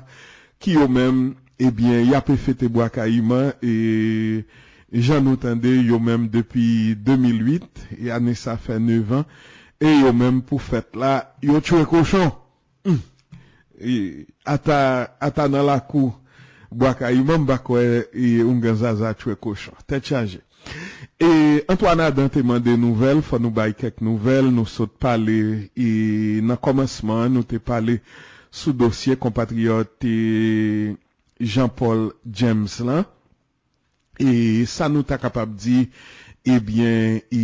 ki yo menm ebyen eh yape fete Boakayman e jan notande yo menm depi 2008 e ane sa fe 9 an e yo menm pou fet la yo tue koshon mm. e, ata, ata nan la kou Boakayman bakwe e, e ungan zaza tue koshon te chaje. E Antoine Adam te mande nouvel, fwa nou bay kek nouvel, nou sot pale, e nan komanseman nou te pale sou dosye kompatriote Jean-Paul James lan, e sa nou ta kapab di, ebyen, e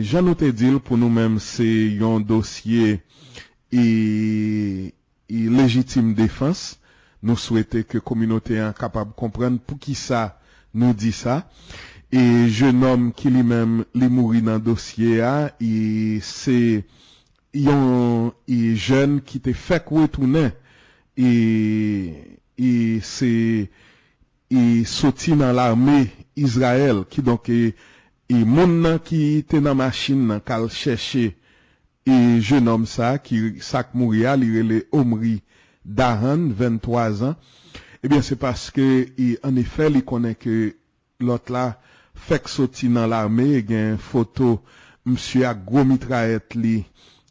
jan nou te dil pou nou menm se yon dosye e, e legitime defans, nou souwete ke kominote an kapab kompren pou ki sa nou di sa, e, E jenom ki li mem li mouri nan dosye a, e se yon e jen ki te fek wè tounen, e, e se e soti nan l'armè Israel ki donke e moun nan ki te nan machin nan kal chèche e jenom sa ki sak mouri a li rele omri dahan 23 an, ebyen se paske e, an efè li konen ke lot la fek soti nan l'arme, gen foto msye ak gwo mitraet li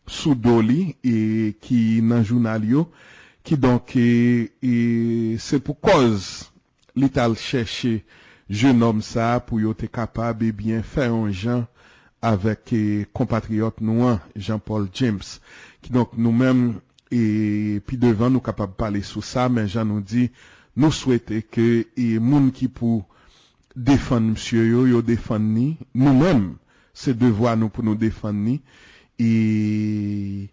sou do li, e ki nan jounal yo, ki donk e, e se pou koz li tal chèche jenom sa pou yo te kapab e bien fè an jan avèk e, kompatriot nou an, Jean-Paul James, ki donk nou mèm e pi devan nou kapab pale sou sa, men jan nou di nou souwete ke e moun ki pou defan msye yo, yo defan ni, nou men, se devwa nou pou nou defan ni, e,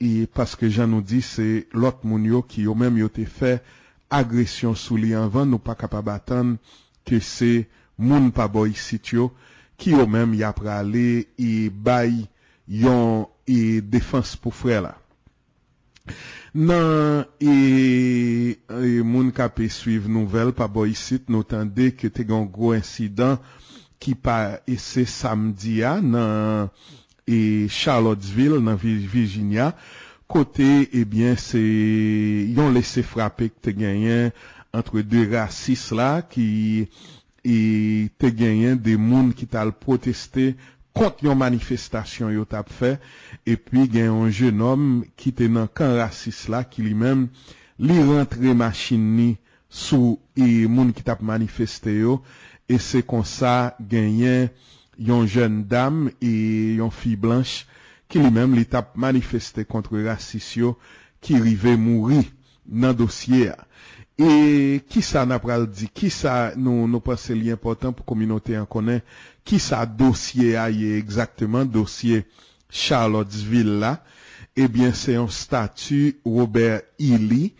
e paske jan nou di se lot moun yo ki yo men yo te fe agresyon sou li anvan, nou pa kapabatan ke se moun pa boy sit yo, ki yo men ya prale e bay yon e defans pou fre la. Nan, e, e moun ka pe suiv nouvel pa bo yisit, nou tende ke te gen gwo insidan ki pa ese samdi ya nan e Charlottesville nan Virginia, kote ebyen se yon lese frape ki te genyen antre de rasis la ki e, te genyen de moun ki tal proteste kont yon manifestasyon yo tap fe, epi gen yon jen om ki te nan kan rasis la ki li men li rentre machin ni sou e moun ki tap manifeste yo, e se kon sa genyen yon jen dam e yon fi blanche ki li men li tap manifeste kontre rasis yo ki rive mouri nan dosye a. E ki sa na pral di, ki sa nou, nou pase li important pou kominote an konen, ki sa dosye a ye exactement, dosye Charlottesville la, eh ebyen se yon statu Robert Ely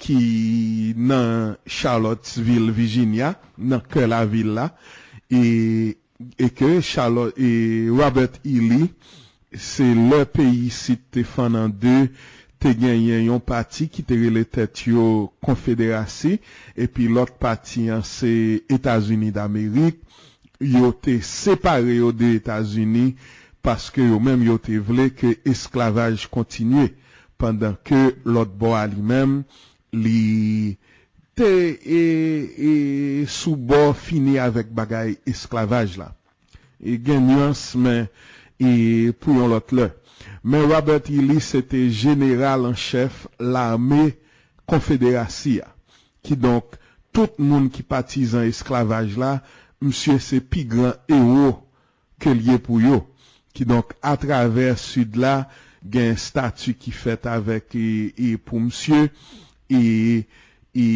ki nan Charlottesville, Virginia, nan ke la ville la, e, e ke Charlotte, e Robert Ely, se le peyi sit te fan an de, te genyen yon pati ki te rele tet yo konfederasi, epi lot pati an se Etasuni d'Amerik, yo te separe yo de Etasuni, paske yo menm yo te vle ke esklavaj kontinye, pandan ke lot bo a li menm, li te e, e sou bo fini avek bagay esklavaj la. E genyans men, e pou yon lot le. Men Robert Ely se te general an chef l'armè konfederasya. Ki donk, tout moun ki patizan esklavaj la, msye se pi gran ero ke liye pou yo. Ki donk, atraver sud la, gen statu ki fet avèk e, e pou msye, e, e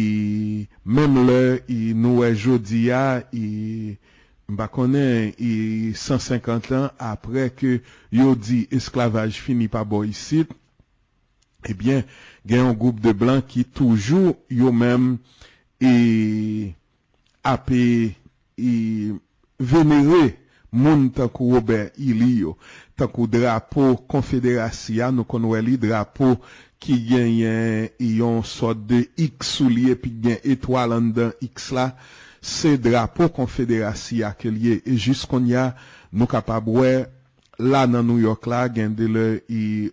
menm le, e nou e jodi ya, e... mba konen 150 an apre ke yo di esklavaj fini pa bo yisit, ebyen gen yon goup de blan ki toujou yo men e api e venere moun takou Robert yo. takou drapo konfederasya, nou konwe li drapo ki gen yon, yon sot de X sou li epi gen etwal an dan X la, se drapo konfederasi a ke liye. E jist kon ya nou kapab wè la nan New York la gen de le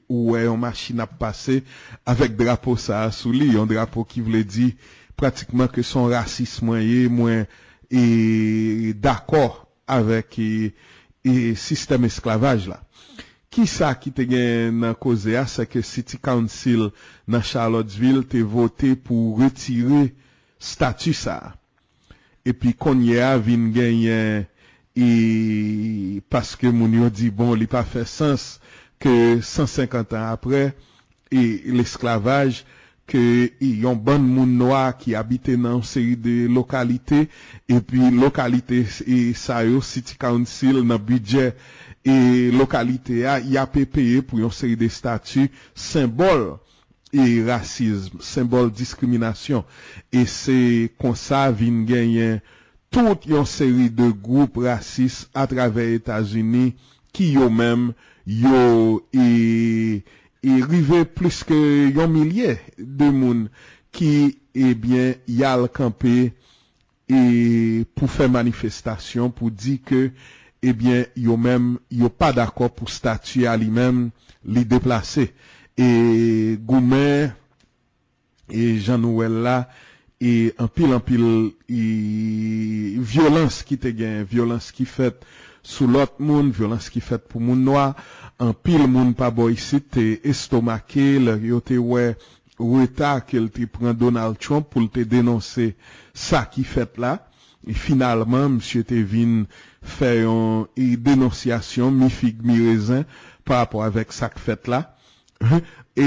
wè yon machin ap pase avèk drapo sa sou li. Yon drapo ki vle di pratikman ke son rasis mwen ye mwen e d'akor avèk e, e sistem esklavaj la. Ki sa ki te gen nan koze a, se ke City Council nan Charlottesville te vote pou retire statu sa a. E pi konye a vin genyen e paske moun yo di bon li pa fe sens ke 150 an apre e l'esklavaj ke yon ban moun noa ki abite nan seri de lokalite e pi lokalite e sa yo city council nan budget e lokalite a ya pepeye pou yon seri de statu sembol e rasizm, sembol diskriminasyon. E se konsa vin genyen tout yon seri de group rasis a travè Etasuni ki yo mèm yo e, e rive plus ke yon milye de moun ki ebyen yal kampe e pou fè manifestasyon pou di ke ebyen yo mèm yo pa d'akor pou statu a li mèm li deplase. e Goumen, e Jean-Nouel la, e anpil anpil e violans ki te gen, violans ki fet sou lot moun, violans ki fet pou moun noa, anpil moun pa bo si te estomake, yo te we weta ke l te pren Donald Trump pou l te denonse sa ki fet la, e finalman msye te vin fè yon e denosyasyon mi fig mi rezen pa apwa avèk sa ki fet la, E,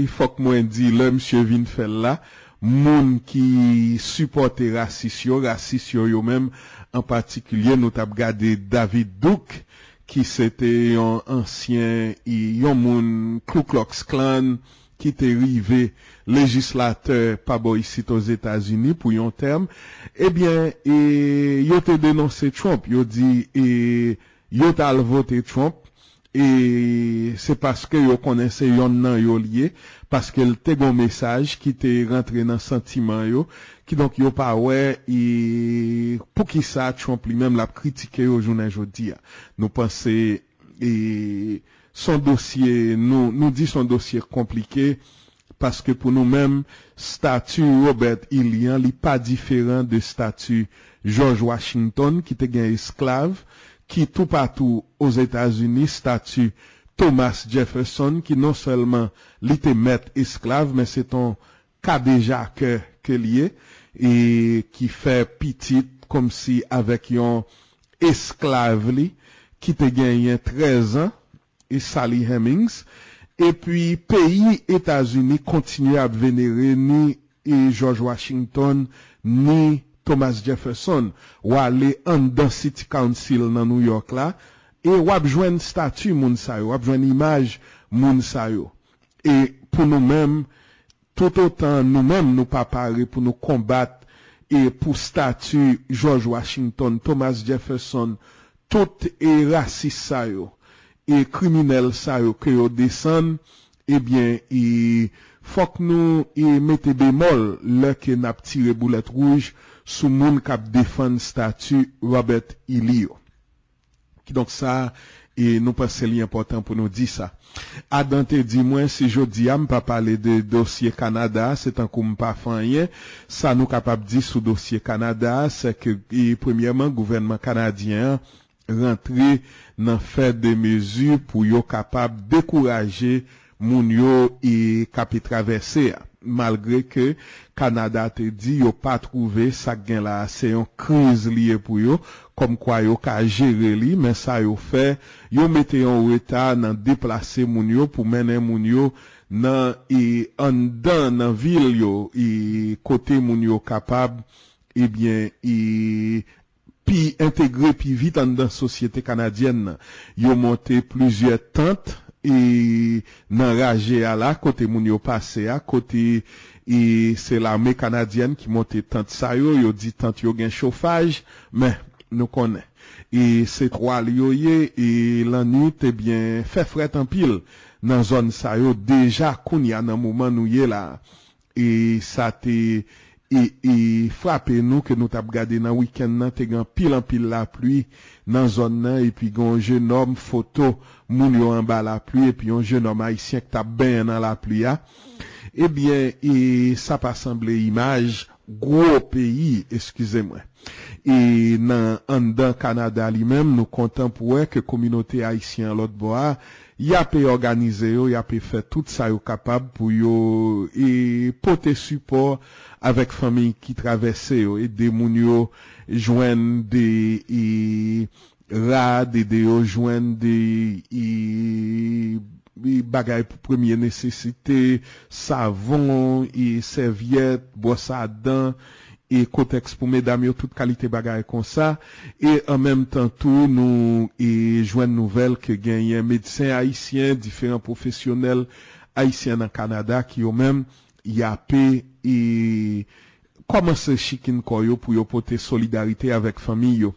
e fok mwen di lè msye vin fel la, moun ki supporte rasisyon, rasisyon yo mèm, an patikulye nou tap gade David Douk, ki sete yon ansyen, yon moun Ku Klux Klan, ki te rive legislateur pa bo yisit os Etats-Unis pou yon term, ebyen, e, yo te denonse Trump, yo di, e, yo tal vote Trump, E se paske yo konense yon nan yo liye, paske l te gon mesaj ki te rentre nan sentiman yo, ki donk yo pa we, e, pou ki sa Trump li menm la kritike yo jounen jodi ya. Nou pense, e, son dosye, nou, nou di son dosye komplike, paske pou nou menm, statu Robert Ilian li pa diferan de statu George Washington ki te gen esklave, qui tout partout aux États-Unis statue Thomas Jefferson, qui non seulement l'était maître esclave, mais c'est un cas déjà que, que lié, et qui fait petit comme si avec un esclave li, qui te gagné 13 ans, et Sally Hemings, et puis pays États-Unis continue à vénérer ni et George Washington, ni Thomas Jefferson, wale an dan City Council nan New York la, e wap jwen statu moun sayo, wap jwen imaj moun sayo. E pou nou menm, tout otan nou menm nou pa pare pou nou kombat e pou statu George Washington, Thomas Jefferson, tout e rasis sayo, e kriminel sayo ke yo desen, e ebyen, e fok nou e mette bemol lè ke nap tire boulet rouj, sou moun kap defan statu Robert Ilio. Ki donk sa, e nou pa se li important pou nou di sa. Adante di mwen, se jodi am pa pale de dosye Kanada, se tankou m pa fanyen, sa nou kapap di sou dosye Kanada, se ke, e premièman, gouvernement Kanadyen rentre nan fè de mezu pou yo kapap dekouraje moun yo e kapi e travesse ya. malgre ke Kanada te di yo pa trouve sa gen la se yon kriz liye pou yo, kom kwa yo ka jere li, men sa yo fe, yo mete yon weta nan deplase moun yo pou menen moun yo nan e andan nan vil yo, e kote moun yo kapab, ebyen, e... pi integre pi vit an dan sosyete kanadyen nan. Yo monte plizye tante e nan raje a la, kote moun yo pase a, kote e se la me kanadyen ki monte tant sa yo, yo di tant yo gen chofaj, men nou konen. E se troal yo ye, e lan nou te bien fe fret an pil nan zon sa yo, deja koun ya nan mouman nou ye la, e sa te... e, e frape nou ke nou tap gade nan wikend nan te gan pil an pil la ploui nan zon nan e pi gon jenom foto moun yo an ba la ploui e pi yon jenom haisyen ki tap ben nan la ploui ya ebyen eh e sa pa semble imaj gwo peyi, eskize mwen. E nan an dan Kanada li men nou kontan pou wè ke kominote Haitien lot bo a ya pe organize yo, ya pe fè tout sa yo kapab pou yo e pote support avèk fami ki travesse yo, e de moun yo jwen de e, rad, e de yo jwen de e, e bagay pou premye nesesite, savon, e serviette, bosa adan, e koteks pou medam yo tout kalite bagay kon sa, e an menm tan tou nou e jwen nouvel ke genyen medisyen haisyen, diferent profesyonel haisyen nan Kanada ki yo menm yape e koman se chikin koyo pou yo pote solidarite avek fami yo.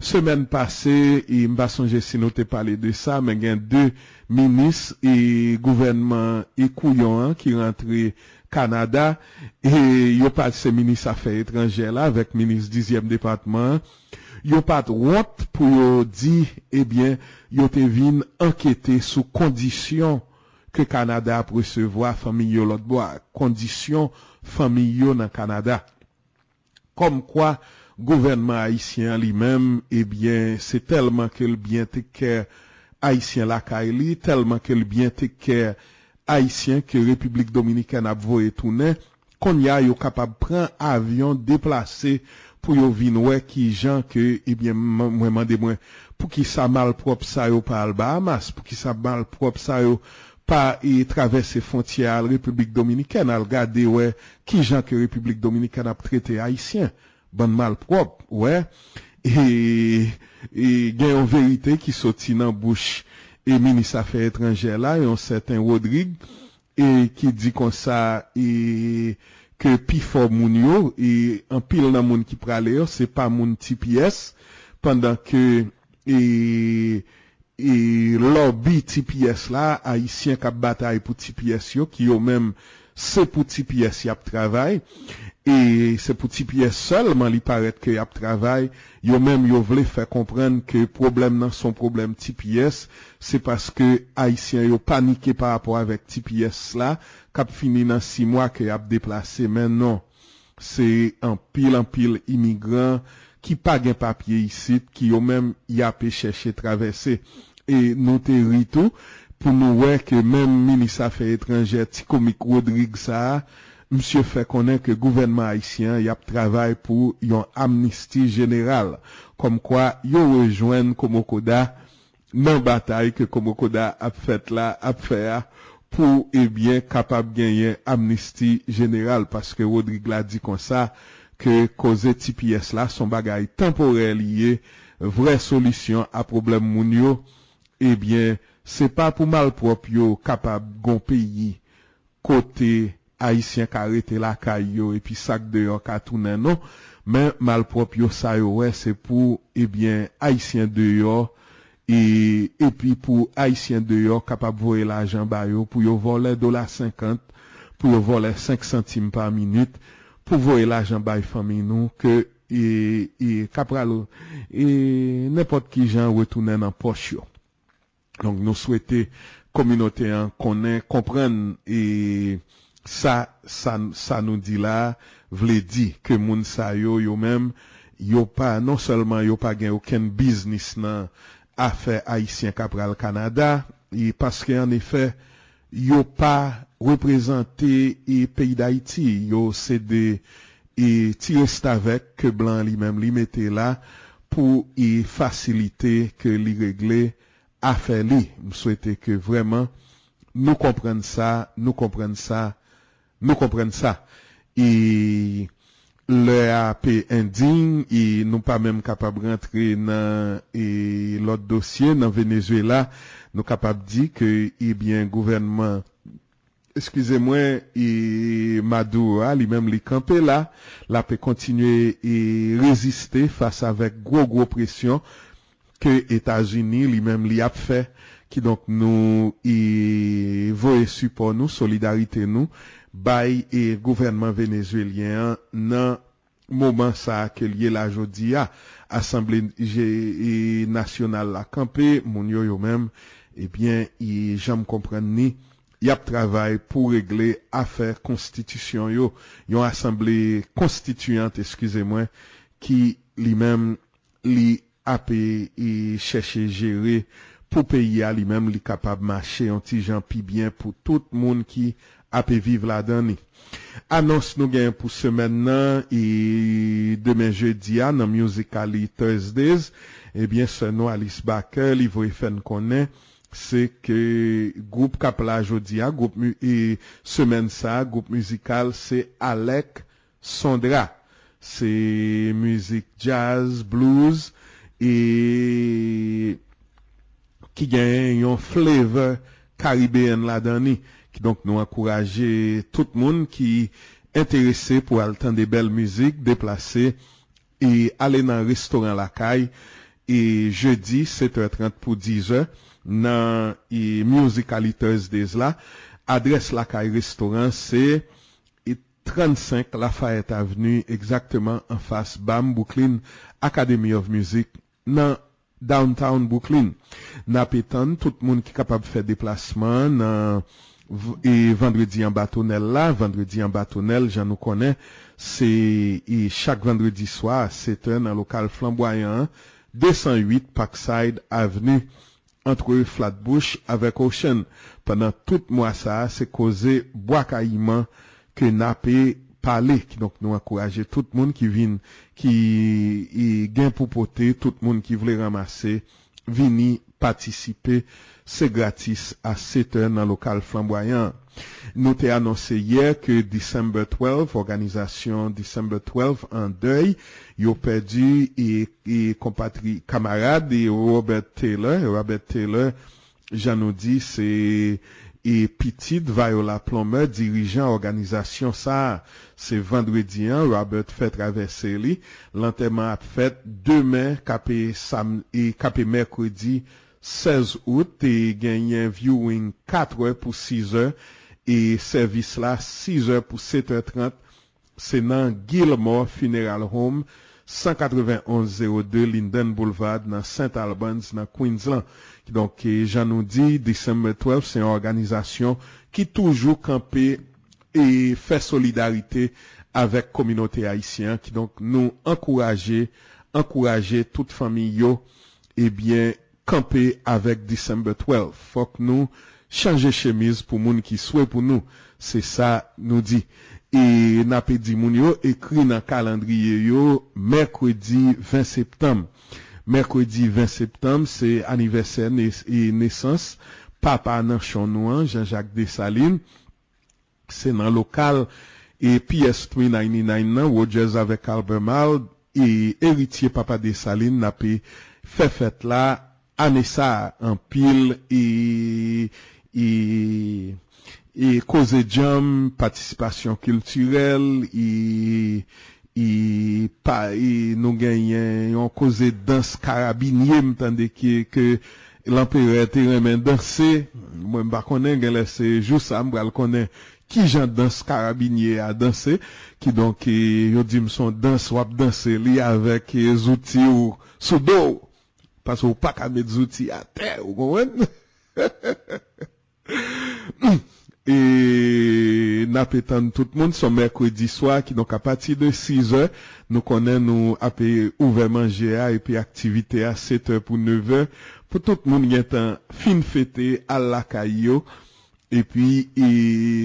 Semen pase, e mba sonje si nou te pale de sa, men gen de minis e gouvenman e kouyon ki rentre Kanada, e yo pat se minis afe etranje la, vek minis dizyem departman, yo pat wot pou yo di, ebyen, yo te vin anketi sou kondisyon ke Kanada apresevoa familyo lotboa, kondisyon familyo nan Kanada. Kom kwa, gouvernement haisyen li mem, ebyen, se telman ke l byen te kè haisyen la ka e li, telman ke l byen te kè Haitien ke Republik Dominikèn ap vo etounen, konya yo kapab pran avyon deplase pou yo vinwe ki jan ke, ebyen, eh mwen mande mwen, pou ki sa malprop sa yo pa al Bahamas, pou ki sa malprop sa yo pa e travesse fontye al Republik Dominikèn, al gade we ki jan ke Republik Dominikèn ap trete Haitien, ban malprop, we, e, e gen yon verite ki soti nan bouch e Minis afe Etrangè la, yon sèten Rodrigue, e ki di kon sa, e ke pi fò moun yo, e an pil nan moun ki prale yo, se pa moun TPS, pandan ke e, e lobby TPS la, Haitien kap batay pou TPS yo, ki yo mèm se pou TPS yap travay, e se pou TPS solman li paret ke yap travay, yo menm yo vle fè komprenn ke problem nan son problem TPS, se paske Haitien yo panike par rapport avèk TPS la, kap fini nan 6 mwa ke ap deplase, men non, se an pil an pil imigran ki pa gen papye yisit, ki yo men yape chèche travesse, e nou te rito pou nou wè ke men Ministra Fè etranjè ti komik Rodrigue Saha, Msyè fè konen ke gouvenman Haitien yap travay pou yon amnisti general, kom kwa yo rejoen Komokoda nan batay ke Komokoda ap fèt la, ap fè a, pou eh ebyen kapab genyen amnisti general, paske Rodrigue la di kon sa, ke koze TPS la, son bagay temporel liye, vre solisyon a problem moun yo, eh ebyen, se pa pou malprop yo kapab gon peyi, kote Haitien ka rete la kay yo epi sak de yo katounen nou, men malprop yo sa yo we se pou eh ebyen Haitien de yo E, e pi pou Haitien de yo kapap voye la ba yo pou yo vole dola 50, pou yo vole 5 centime par minute, pou voye la ajan bayo fami nou ke e, e kapralo e nepot ki jan wetounen an poch yo. Donk nou souwete kominote an konen, kompren e sa, sa, sa nou di la vle di ke moun sa yo yo mem yo pa, non selman yo pa gen yo ken biznis nan afe Haitien kapral Kanada, e paske an efè, yo pa reprezentè e peyi d'Haiti, yo sede e tire stavek ke blan li mem li mette la pou e fasilite ke li regle afe li. M souwete ke vreman nou kompren sa, nou kompren sa, nou kompren sa. E... le ap indin, e nou pa menm kapab rentre nan e lot dosye nan Venezuela, nou kapab di ke e eh bien gouvernement Eskize mwen, e Madou a li menm li kampe la, la pe kontinye e reziste fasa vek gro gro presyon ke Etasuni li menm li ap fe, ki donk nou e voe supon nou, solidarite nou, bay e gouvernement venezuelien nan mouman sa ke liye la jodi a. Asemble nasyonal la kampe, moun yo yo menm, ebyen, eh e jam kompren ni, yap travay pou regle afer konstitisyon yo, yon asemble konstituyant, eskize mwen, ki li menm li ape e chèche jere pou peyi a li menm li kapab mache yon ti jan pi bien pou tout moun ki apè vive la dani. Anons nou gen pou semen nan, e demen jeudi an, nan Musical.ly Thursdays, ebyen se nou Alice Baker, li vwe fen konen, se ke goup kap la jodi an, goup mu e semen sa, goup musikal se Alec Sondra. Se muzik jazz, blues, e ki gen yon flavor karibéen la dani. Donc nous encourager tout le monde qui est intéressé pour attendre des belles musiques, déplacer et aller dans le restaurant La Caille. Et jeudi, 7h30 pour 10h, dans Musicaliteurs des là, adresse La Caille Restaurant, c'est 35 Lafayette Avenue, exactement en face BAM Brooklyn Academy of Music dans downtown Brooklyn. N'a pétan, tout le monde qui est capable de faire déplacement dans E vendredi an batonel la, vendredi an batonel, jan nou konen, se e chak vendredi swa, se ten an lokal flamboyan, 208 Parkside Avenue, antre Flatbush avek Ocean. Pendan tout mwa sa, se koze boakayman ke nape pale, ki nou akouraje tout moun ki vin, ki gen pou pote, tout moun ki vle ramase, vini patisipe, c'est gratis à 7 heures dans le local flamboyant. Nous t'ai annoncé hier que December 12, organisation December 12 en deuil, ont perdu et, et compatri, camarade et Robert Taylor, Robert Taylor, j'en nous dit, c'est, et Petit Viola Plummer, dirigeant organisation ça, c'est vendredi hein, Robert fait traverser lui, l'enterrement a fait demain, capé, sam, et capé mercredi, 16 out, te genyen viewing 4 pou 6 an, e servis la 6 an pou 7 an 30, se nan Gilmore Funeral Home, 19102 Linden Boulevard nan St. Albans nan Queensland. Ki donk jan nou di, December 12, se yon organizasyon ki toujou kampe e fè solidarite avèk kominote haisyen. Ki donk nou ankouraje, ankouraje tout fami yo, eh ebyen kampe avèk December 12. Fok nou chanje chemise pou moun ki swè pou nou. Se sa nou di. E napè di moun yo, ekri nan kalandriye yo, Merkwedi 20 Septem. Merkwedi 20 Septem, se aniversè e nesans, papa nan chonouan, Jean-Jacques Dessalines, se nan lokal, e PS399 nan, Rogers avèk Albert Mal, e eritye papa Dessalines napè fè fèt la, ane sa an pil e, e, e koze jam, patisipasyon kulturel, e, e pa, e nou genyen yon koze dans karabinye mtande ki ke l'empereur te remen danse, mwen ba konen gen lese jous sa mbral konen ki jan dans karabinye a danse, ki donk e, yo di mson dans wap danse li avek e, zouti ou soudou. ou. Paske ou pa ka met zouti a te, ou konwen? <laughs> e nap etan tout moun son merkwedi swa ki donk a pati de 6 e, nou konen nou api ouve manje a epi aktivite a 7 e pou 9 e, pou tout moun gen tan fin fete al lakay yo, E pi, e,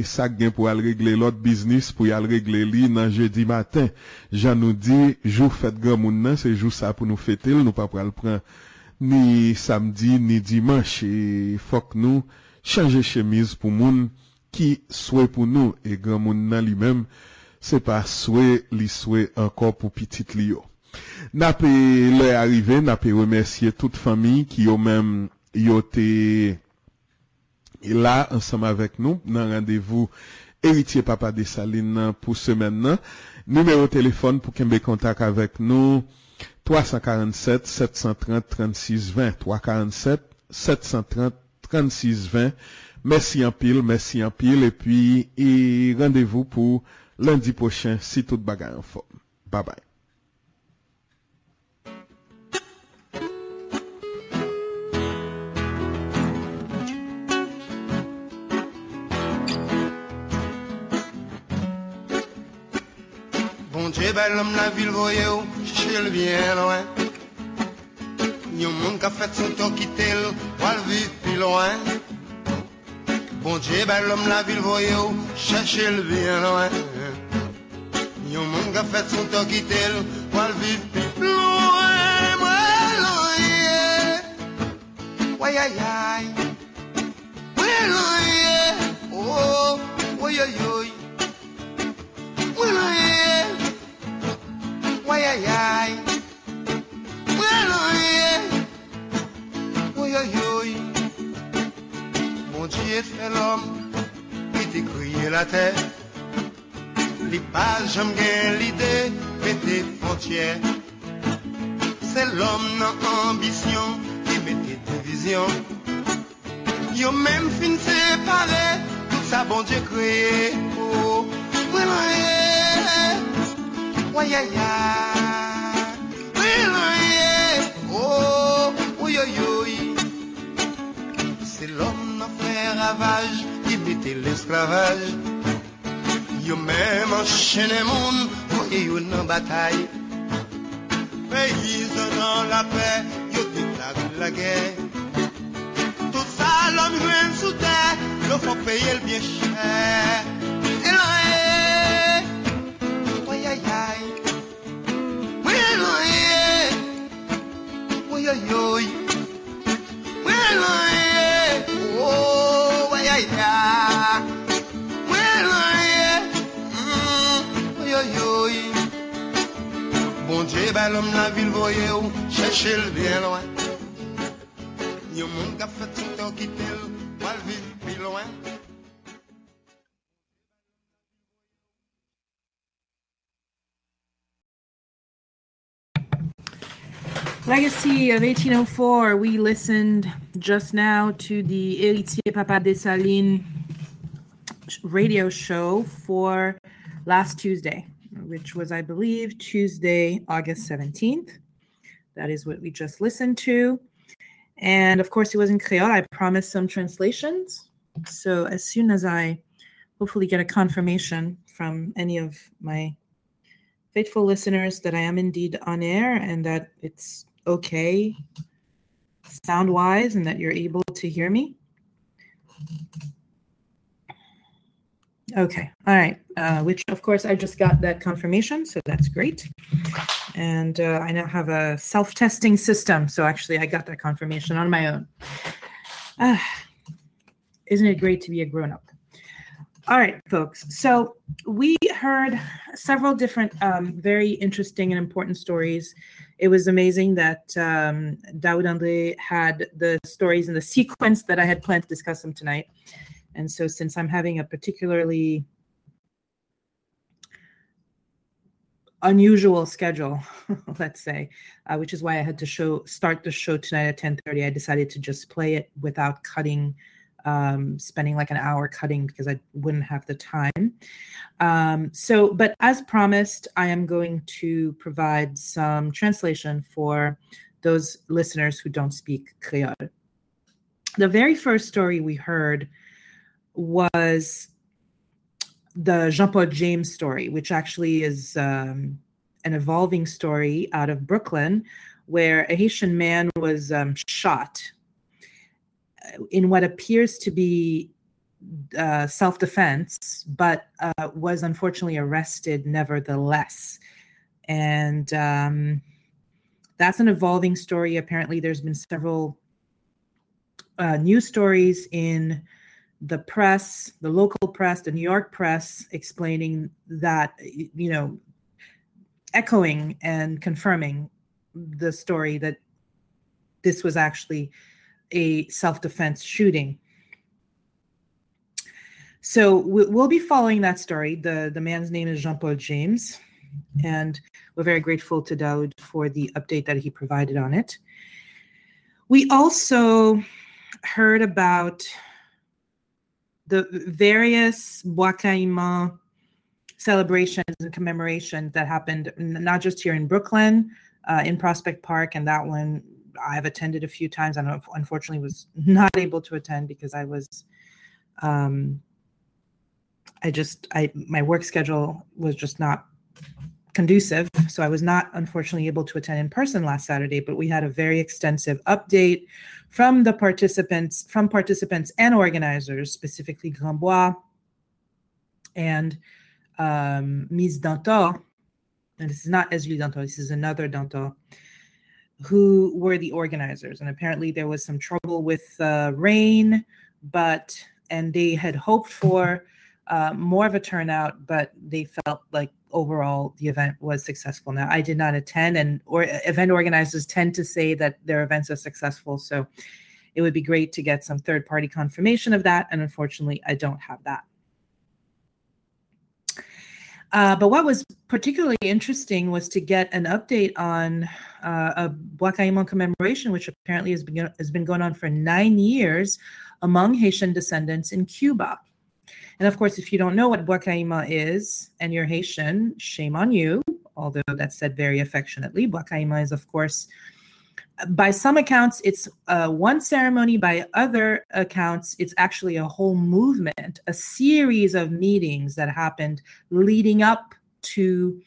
sak gen pou al regle lot biznis pou al regle li nan jeudi matin. Jan nou di, jou fèt gran moun nan, se jou sa pou nou fètel, nou pa pral pran ni samdi, ni dimanche. E fok nou chanje chemise pou moun ki souè pou nou. E gran moun nan li mem, se pa souè li souè ankor pou pitit li yo. Na pe lè arrive, na pe remersye tout fami ki yo mem yo te... Et là, ensemble avec nous, dans rendez-vous héritier papa des Salines pour ce maintenant. Numéro téléphone pour qu'il contact avec nous, 347 730 36 20, 347 730 36 20. Merci en pile, merci en pile, et puis, et rendez-vous pour lundi prochain, si tout bagarre en forme. Bye bye. bel homme la ville voye ou, chiche l bien loin. Yon moun ka son ton kite l, wal viv pi loin. Bon Dieu, bel homme la ville voye ou, chiche bien loin. Yon moun ka fet son ton kite l, wal viv pi loin Mwen wayayay mon Dieu fait l'homme qui créé la terre. Les pas bien l'idée, mais des frontières. C'est l'homme dans ambition qui met des divisions. Yo même fin séparé, ça bon Dieu créé. Oh, C'est l'homme qui fait ravage, qui mettait l'esclavage. Yo même enchaîné monde, voyez yo dans bataille. Pays dans la paix, yo déclare la guerre. Tout ça l'homme vient sous terre, il faut payer le bien cher. Oui, aïe, aïe. Oui, aïe, oh, aïe. Oui, aïe, mm, la ville, voyez où, cherchez le bien loin. Yon monde qui a fait son temps quitter pour le vivre plus loin. Legacy of 1804. We listened just now to the Héritier Papa Dessalines radio show for last Tuesday, which was, I believe, Tuesday, August 17th. That is what we just listened to. And of course, it was in Creole. I promised some translations. So as soon as I hopefully get a confirmation from any of my faithful listeners that I am indeed on air and that it's okay sound wise and that you're able to hear me. Okay, all right. Uh, which, of course, I just got that confirmation, so that's great. And uh, I now have a self testing system. So actually, I got that confirmation on my own. Ah, isn't it great to be a grown up? All right, folks. So we heard several different, um, very interesting and important stories. It was amazing that um, Daoud Andre had the stories in the sequence that I had planned to discuss them tonight. And so, since I'm having a particularly unusual schedule, <laughs> let's say, uh, which is why I had to show start the show tonight at 10:30. I decided to just play it without cutting, um, spending like an hour cutting because I wouldn't have the time. Um, so, but as promised, I am going to provide some translation for those listeners who don't speak Creole. The very first story we heard was the Jean Paul James story, which actually is um, an evolving story out of Brooklyn, where a Haitian man was um, shot in what appears to be uh, self defense, but uh, was unfortunately arrested nevertheless. And um, that's an evolving story. Apparently, there's been several uh, news stories in the press, the local press, the New York press, explaining that, you know, echoing and confirming the story that this was actually a self defense shooting. So we'll be following that story. The, the man's name is Jean Paul James, and we're very grateful to Daoud for the update that he provided on it. We also heard about the various Bois celebrations and commemorations that happened not just here in Brooklyn, uh, in Prospect Park, and that one I've attended a few times. I unfortunately was <laughs> not able to attend because I was, um, I just I my work schedule was just not conducive. So I was not unfortunately able to attend in person last Saturday, but we had a very extensive update from the participants, from participants and organizers, specifically Grandbois and um, Ms. Danton. And this is not Esli Danton, this is another Danton, who were the organizers. And apparently there was some trouble with uh, rain, but, and they had hoped for uh, more of a turnout, but they felt like overall the event was successful. Now, I did not attend, and or event organizers tend to say that their events are successful. So it would be great to get some third party confirmation of that. And unfortunately, I don't have that. Uh, but what was particularly interesting was to get an update on uh, a Bwakaiman commemoration, which apparently has been, has been going on for nine years among Haitian descendants in Cuba. And of course, if you don't know what Bwakaima is and you're Haitian, shame on you, although that's said very affectionately. Bwakaima is, of course, by some accounts, it's uh, one ceremony. By other accounts, it's actually a whole movement, a series of meetings that happened leading up to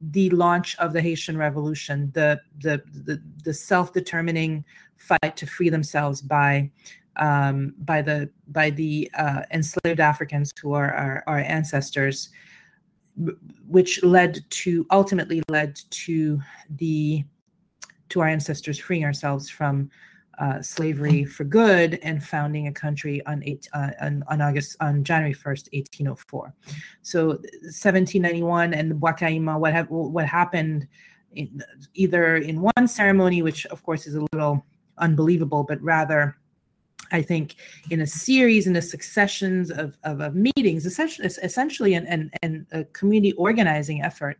the launch of the Haitian Revolution, the the the, the self-determining fight to free themselves by um, by the by the uh, enslaved Africans who are our, our ancestors, which led to ultimately led to the to our ancestors freeing ourselves from uh, slavery for good and founding a country on, eight, uh, on, on August on January 1st, 1804. So 1791 and the Bwakaima, what have, what happened in, either in one ceremony, which of course is a little unbelievable, but rather I think in a series in a successions of, of, of meetings, essentially, essentially an, an, an, a community organizing effort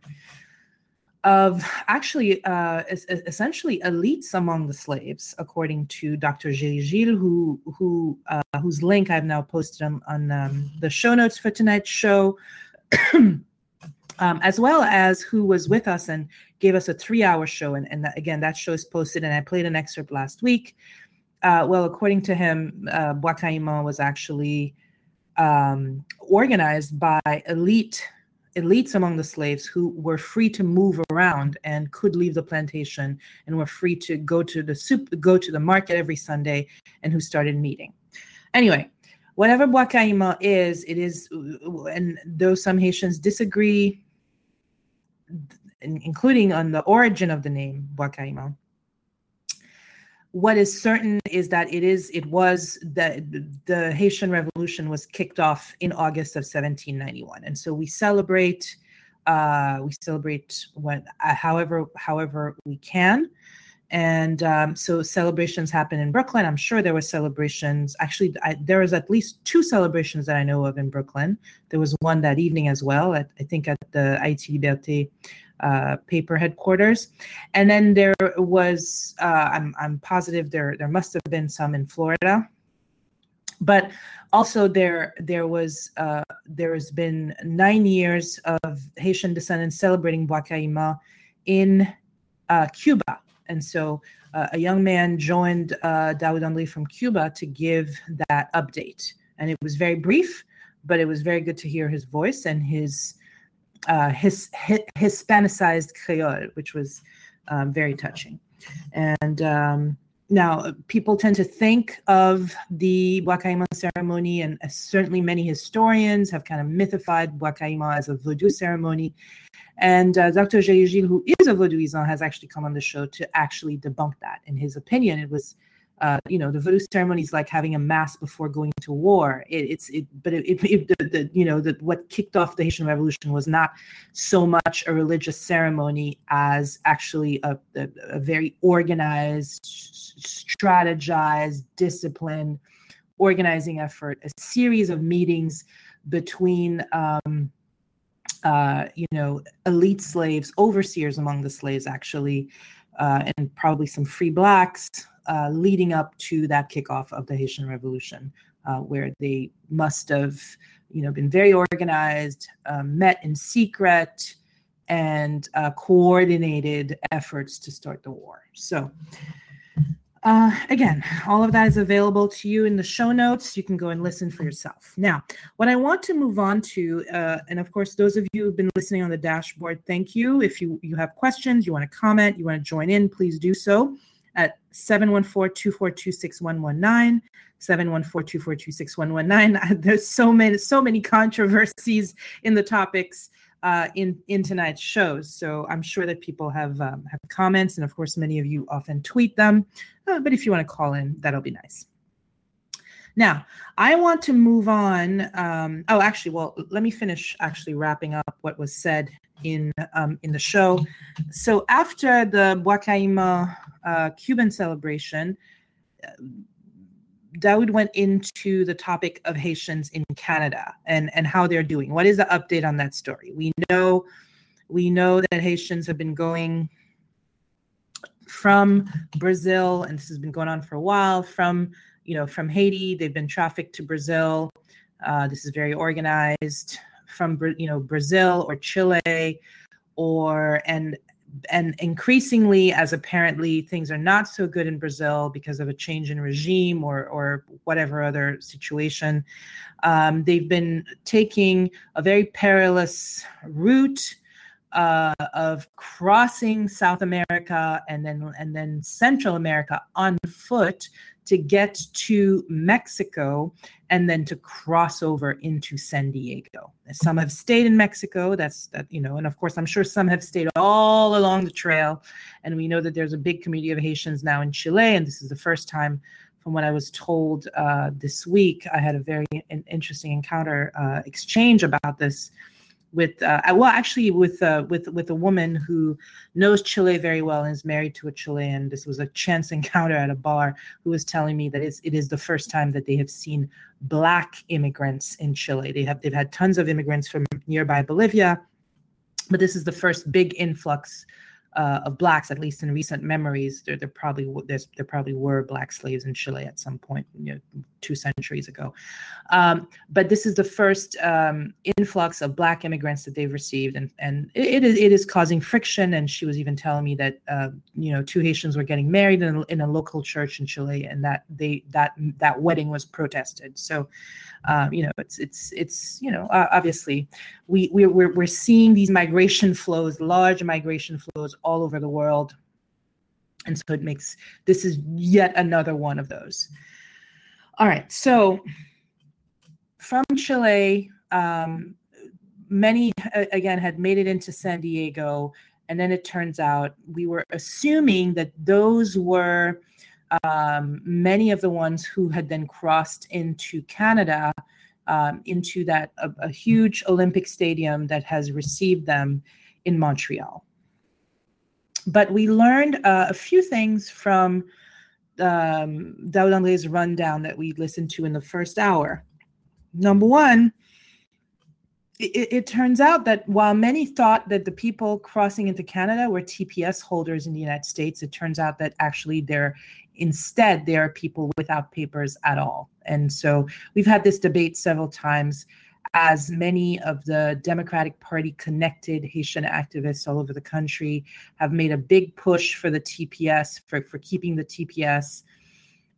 of actually uh, essentially elites among the slaves, according to Dr. Gilles who who uh, whose link I've now posted on, on um, the show notes for tonight's show, <clears throat> um, as well as who was with us and gave us a three-hour show. And, and again, that show is posted, and I played an excerpt last week uh, well, according to him, uh, was actually um, organized by elite elites among the slaves who were free to move around and could leave the plantation and were free to go to the soup, go to the market every Sunday, and who started meeting. Anyway, whatever Bwakaima is, it is, and though some Haitians disagree, including on the origin of the name Bwakaima, what is certain is that it is it was that the Haitian Revolution was kicked off in August of 1791, and so we celebrate uh, we celebrate what uh, however however we can, and um, so celebrations happen in Brooklyn. I'm sure there were celebrations. Actually, I, there was at least two celebrations that I know of in Brooklyn. There was one that evening as well. At, I think at the Haïti Liberté uh, paper headquarters. And then there was, uh, I'm, I'm positive there, there must have been some in Florida. But also there, there was, uh, there has been nine years of Haitian descendants celebrating Bwakaima in uh, Cuba. And so uh, a young man joined uh, Daoud Andre from Cuba to give that update. And it was very brief, but it was very good to hear his voice and his uh, his, his, Hispanicized Creole, which was um, very touching. And um, now people tend to think of the Bwakaima ceremony, and uh, certainly many historians have kind of mythified Bwakaima as a voodoo ceremony. And uh, Dr. Gilles, who is a voodooisant, has actually come on the show to actually debunk that. In his opinion, it was uh, you know, the voodoo ceremony is like having a mass before going to war. It, it's it, but it, it, it the, the, you know, the, what kicked off the Haitian Revolution was not so much a religious ceremony as actually a, a, a very organized, strategized, disciplined organizing effort, a series of meetings between. Um, uh, you know, elite slaves, overseers among the slaves, actually, uh, and probably some free blacks, uh, leading up to that kickoff of the Haitian Revolution, uh, where they must have, you know, been very organized, uh, met in secret, and uh, coordinated efforts to start the war. So, uh, again, all of that is available to you in the show notes. You can go and listen for yourself. Now, what I want to move on to, uh, and of course, those of you who've been listening on the dashboard, thank you. If you, you have questions, you want to comment, you want to join in, please do so at 714-242-6119, 714-242-6119. <laughs> There's so many, so many controversies in the topics uh, in in tonight's shows. So I'm sure that people have um, have comments, and of course, many of you often tweet them. Uh, but if you want to call in, that'll be nice. Now, I want to move on. Um, oh, actually, well, let me finish actually wrapping up what was said in um, in the show. So after the Bwakaima uh, Cuban celebration, Daoud went into the topic of Haitians in Canada and, and how they're doing. What is the update on that story? We know we know that Haitians have been going from Brazil, and this has been going on for a while, from you know, from Haiti, they've been trafficked to Brazil. Uh, this is very organized from you know Brazil or Chile, or and and increasingly as apparently things are not so good in brazil because of a change in regime or or whatever other situation um, they've been taking a very perilous route uh, of crossing south america and then and then central america on foot to get to Mexico and then to cross over into San Diego. Some have stayed in Mexico. That's that, you know, and of course, I'm sure some have stayed all along the trail. And we know that there's a big community of Haitians now in Chile. And this is the first time, from what I was told uh, this week, I had a very interesting encounter uh, exchange about this with uh, well actually with uh, with with a woman who knows Chile very well and is married to a Chilean. This was a chance <laughs> encounter at a bar who was telling me that it's, it is the first time that they have seen black immigrants in Chile. They have they've had tons of immigrants from nearby Bolivia, but this is the first big influx uh, of blacks, at least in recent memories, there, there probably there's, there probably were black slaves in Chile at some point, you know, two centuries ago. Um, but this is the first um, influx of black immigrants that they've received, and and it, is it is causing friction. And she was even telling me that uh, you know two Haitians were getting married in a, in a local church in Chile, and that they that that wedding was protested. So um, you know, it's it's it's you know, uh, obviously, we we're, we're we're seeing these migration flows, large migration flows all over the world, and so it makes this is yet another one of those. All right, so from Chile, um, many again had made it into San Diego, and then it turns out we were assuming that those were um, many of the ones who had then crossed into Canada, um, into that a, a, huge Olympic stadium that has received them in Montreal. But we learned uh, a few things from um, Daoud André's rundown that we listened to in the first hour. Number one, it, it, turns out that while many thought that the people crossing into Canada were TPS holders in the United States, it turns out that actually they're Instead, there are people without papers at all. And so we've had this debate several times as many of the Democratic Party connected Haitian activists all over the country have made a big push for the TPS, for, for keeping the TPS.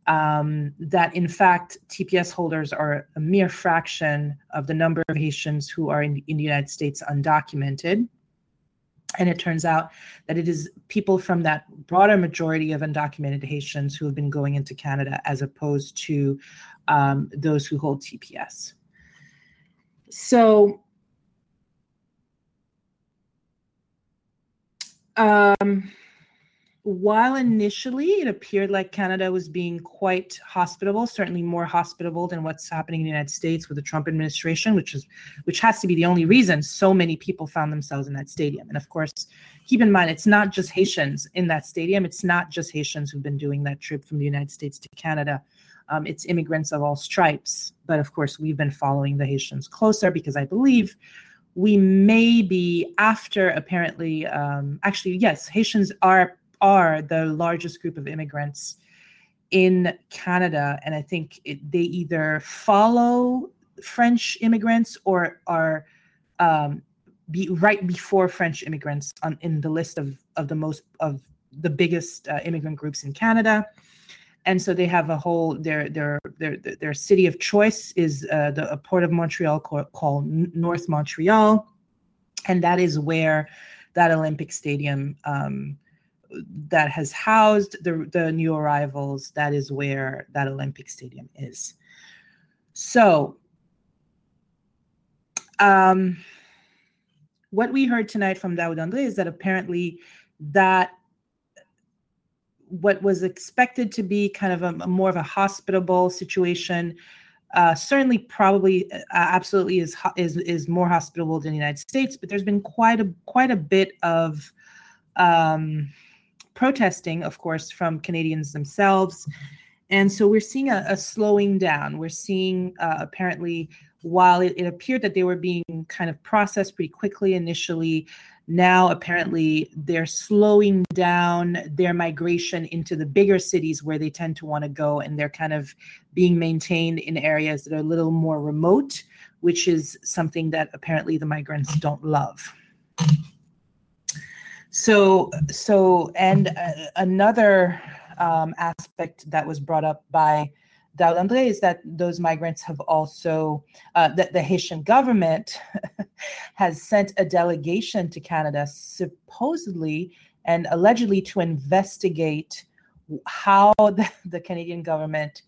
Um, that in fact, TPS holders are a mere fraction of the number of Haitians who are in, in the United States undocumented. And it turns out that it is people from that broader majority of undocumented Haitians who have been going into Canada as opposed to um, those who hold TPS. So, um, while initially it appeared like Canada was being quite hospitable, certainly more hospitable than what's happening in the United States with the Trump administration, which is which has to be the only reason so many people found themselves in that stadium. And of course, keep in mind it's not just Haitians in that stadium. It's not just Haitians who've been doing that trip from the United States to Canada. Um, it's immigrants of all stripes. But of course, we've been following the Haitians closer because I believe we may be after apparently um, actually yes haitians are are the largest group of immigrants in Canada. And I think it, they either follow French immigrants or are um, be right before French immigrants on, in the list of, of the most of the biggest uh, immigrant groups in Canada. And so they have a whole their their their their city of choice is uh, the port of Montreal called, called North Montreal, and that is where that Olympic Stadium um, that has housed the the new arrivals. That is where that Olympic Stadium is. So, um, what we heard tonight from Daoud Andre is that apparently that what was expected to be kind of a, a more of a hospitable situation uh, certainly probably uh, absolutely is is is more hospitable than the United States, but there's been quite a quite a bit of um, protesting, of course, from Canadians themselves, and so we're seeing a, a slowing down. We're seeing uh, apparently while it, it appeared that they were being kind of processed pretty quickly initially, now apparently they're slowing down their migration into the bigger cities where they tend to want to go and they're kind of being maintained in areas that are a little more remote which is something that apparently the migrants don't love. So so and uh, another um, aspect that was brought up by Daoud Andre is that those migrants have also, uh, that the Haitian government <laughs> has sent a delegation to Canada, supposedly and allegedly to investigate how <laughs> the, the Canadian government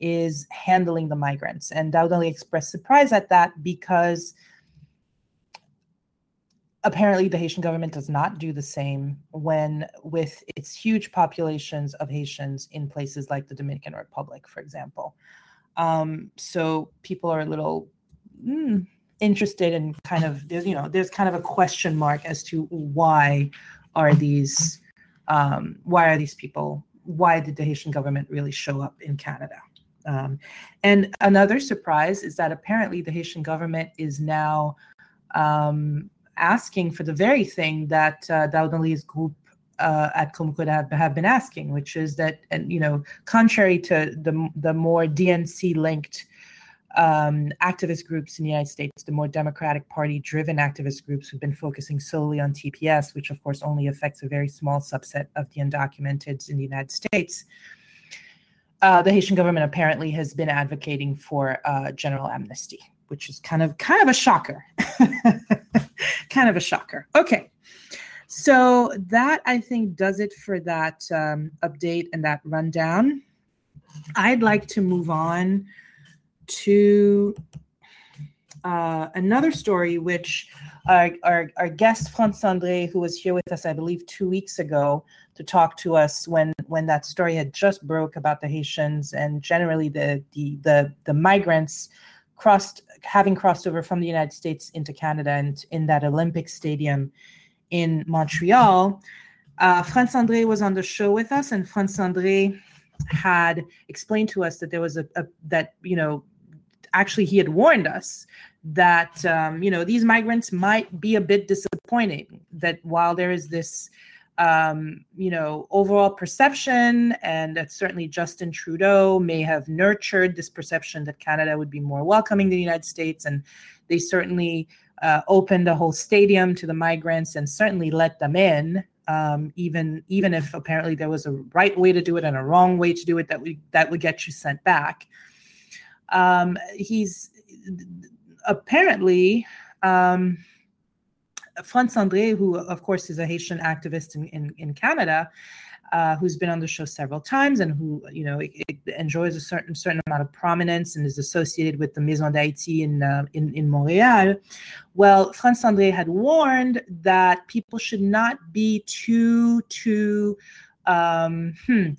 is handling the migrants. And Daoud Andre expressed surprise at that because apparently the Haitian government does not do the same when with its huge populations of Haitians in places like the Dominican Republic, for example. Um, so people are a little mm, interested in kind of there's you know there's kind of a question mark as to why are these um, why are these people why did the Haitian government really show up in Canada? Um, and another surprise is that apparently the Haitian government is now um, asking for the very thing that uh, Andre's group uh, at Kumkud have, have been asking, which is that, and you know, contrary to the the more DNC linked um, activist groups in the United States, the more Democratic Party driven activist groups who've been focusing solely on TPS, which of course only affects a very small subset of the undocumented in the United States. Uh, the Haitian government apparently has been advocating for uh, general amnesty, which is kind of kind of a shocker. <laughs> kind of a shocker. Okay. So that I think does it for that um, update and that rundown. I'd like to move on to uh, another story, which our, our, our guest Franz Andre, who was here with us, I believe, two weeks ago to talk to us when when that story had just broke about the Haitians and generally the the the, the migrants crossed having crossed over from the United States into Canada and in that Olympic Stadium in Montreal. Uh, Franz Andre was on the show with us, and Franz Andre had explained to us that there was a, a that you know actually he had warned us that um, you know these migrants might be a bit disappointing that while there is this um, you know, overall perception, and that certainly Justin Trudeau may have nurtured this perception that Canada would be more welcoming than the United States, and they certainly uh, opened a whole stadium to the migrants and certainly let them in. Um, even even if apparently there was a right way to do it and a wrong way to do it that would that would get you sent back. Um, he's apparently um, Franz Andre, who of course is a Haitian activist in, in, in Canada, uh, who's been on the show several times and who you know it, it enjoys a certain certain amount of prominence and is associated with the Maison d'Haïti in, uh, in in Montreal. Well, Franz Andre had warned that people should not be too too um, hmm,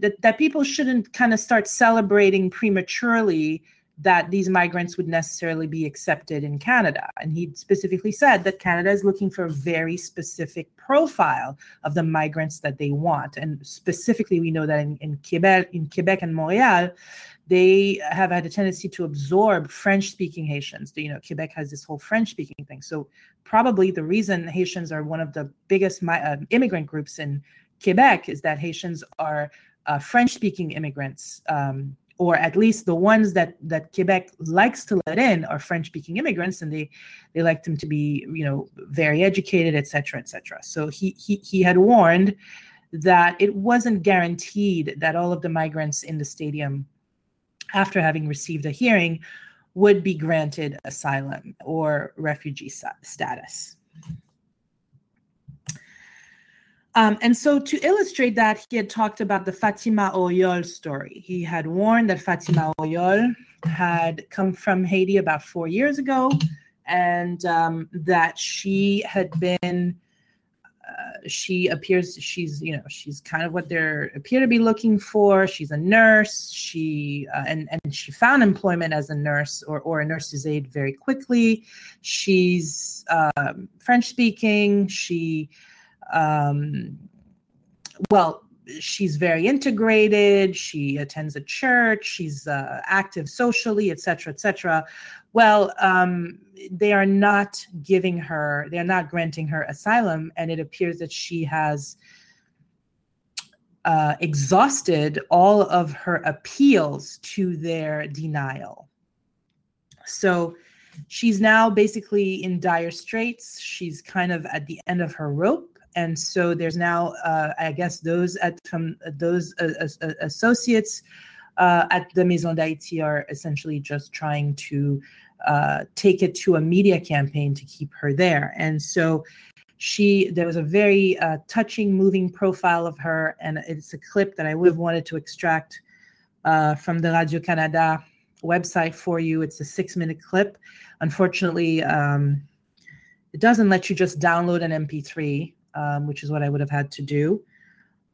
that that people shouldn't kind of start celebrating prematurely that these migrants would necessarily be accepted in Canada. And he specifically said that Canada is looking for a very specific profile of the migrants that they want. And specifically, we know that in, in Quebec, in Quebec and Montreal, they have had a tendency to absorb French-speaking Haitians. You know, Quebec has this whole French-speaking thing. So probably the reason Haitians are one of the biggest mi- uh, immigrant groups in Quebec is that Haitians are uh, French-speaking immigrants um, or at least the ones that that Quebec likes to let in are French speaking immigrants and they they like them to be you know very educated etc cetera, etc cetera. so he he he had warned that it wasn't guaranteed that all of the migrants in the stadium, after having received a hearing, would be granted asylum or refugee status. Um, and so, to illustrate that, he had talked about the Fatima Oyol story. He had warned that Fatima Oyol had come from Haiti about four years ago and um, that she had been. Uh, she appears she's you know she's kind of what they appear to be looking for she's a nurse she uh, and and she found employment as a nurse or or a nurse's aide very quickly she's um, french speaking she um, well, she's very integrated. She attends a church. She's uh, active socially, etc., etc. Well, um, they are not giving her. They are not granting her asylum, and it appears that she has uh, exhausted all of her appeals to their denial. So she's now basically in dire straits. She's kind of at the end of her rope and so there's now uh, i guess those at from those uh, uh, associates uh, at the maison d'haïti are essentially just trying to uh, take it to a media campaign to keep her there. And so she there was a very uh, touching moving profile of her. And it's a clip that i would have wanted to extract from the radio canada website for you. It's a six minute clip. Unfortunately um, it doesn't let you just download an mp3 um, which is what I would have had to do.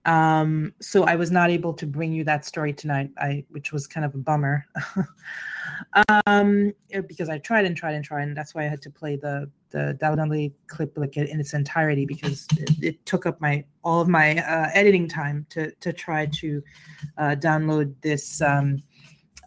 Um, so I was not able to bring you that story tonight, I, which was kind of a bummer, <laughs> um, because I tried and tried and tried, and that's why I had to play the the download clip like in its entirety because it, it, took up my all of my uh, editing time to to try to uh, download this um,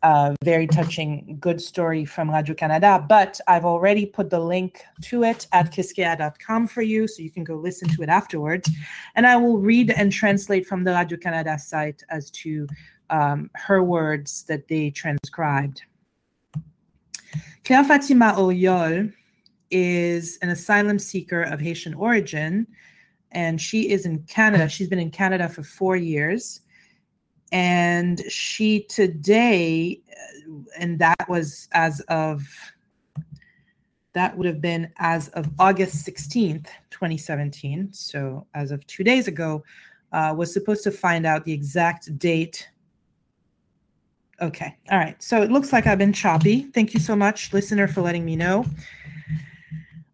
a very touching, good story from Radio Canada. But I've already put the link to it at kiskeya.com for you, so you can go listen to it afterwards. And I will read and translate from the Radio Canada site as to um, her words that they transcribed. Claire Fatima Oyol is an asylum seeker of Haitian origin, and she is in Canada. She's been in Canada for four years and she today and that was as of that would have been as of august 16th 2017 so as of two days ago uh, was supposed to find out the exact date. Okay all right. So it looks like i've been choppy. Thank you so much listener for letting me know.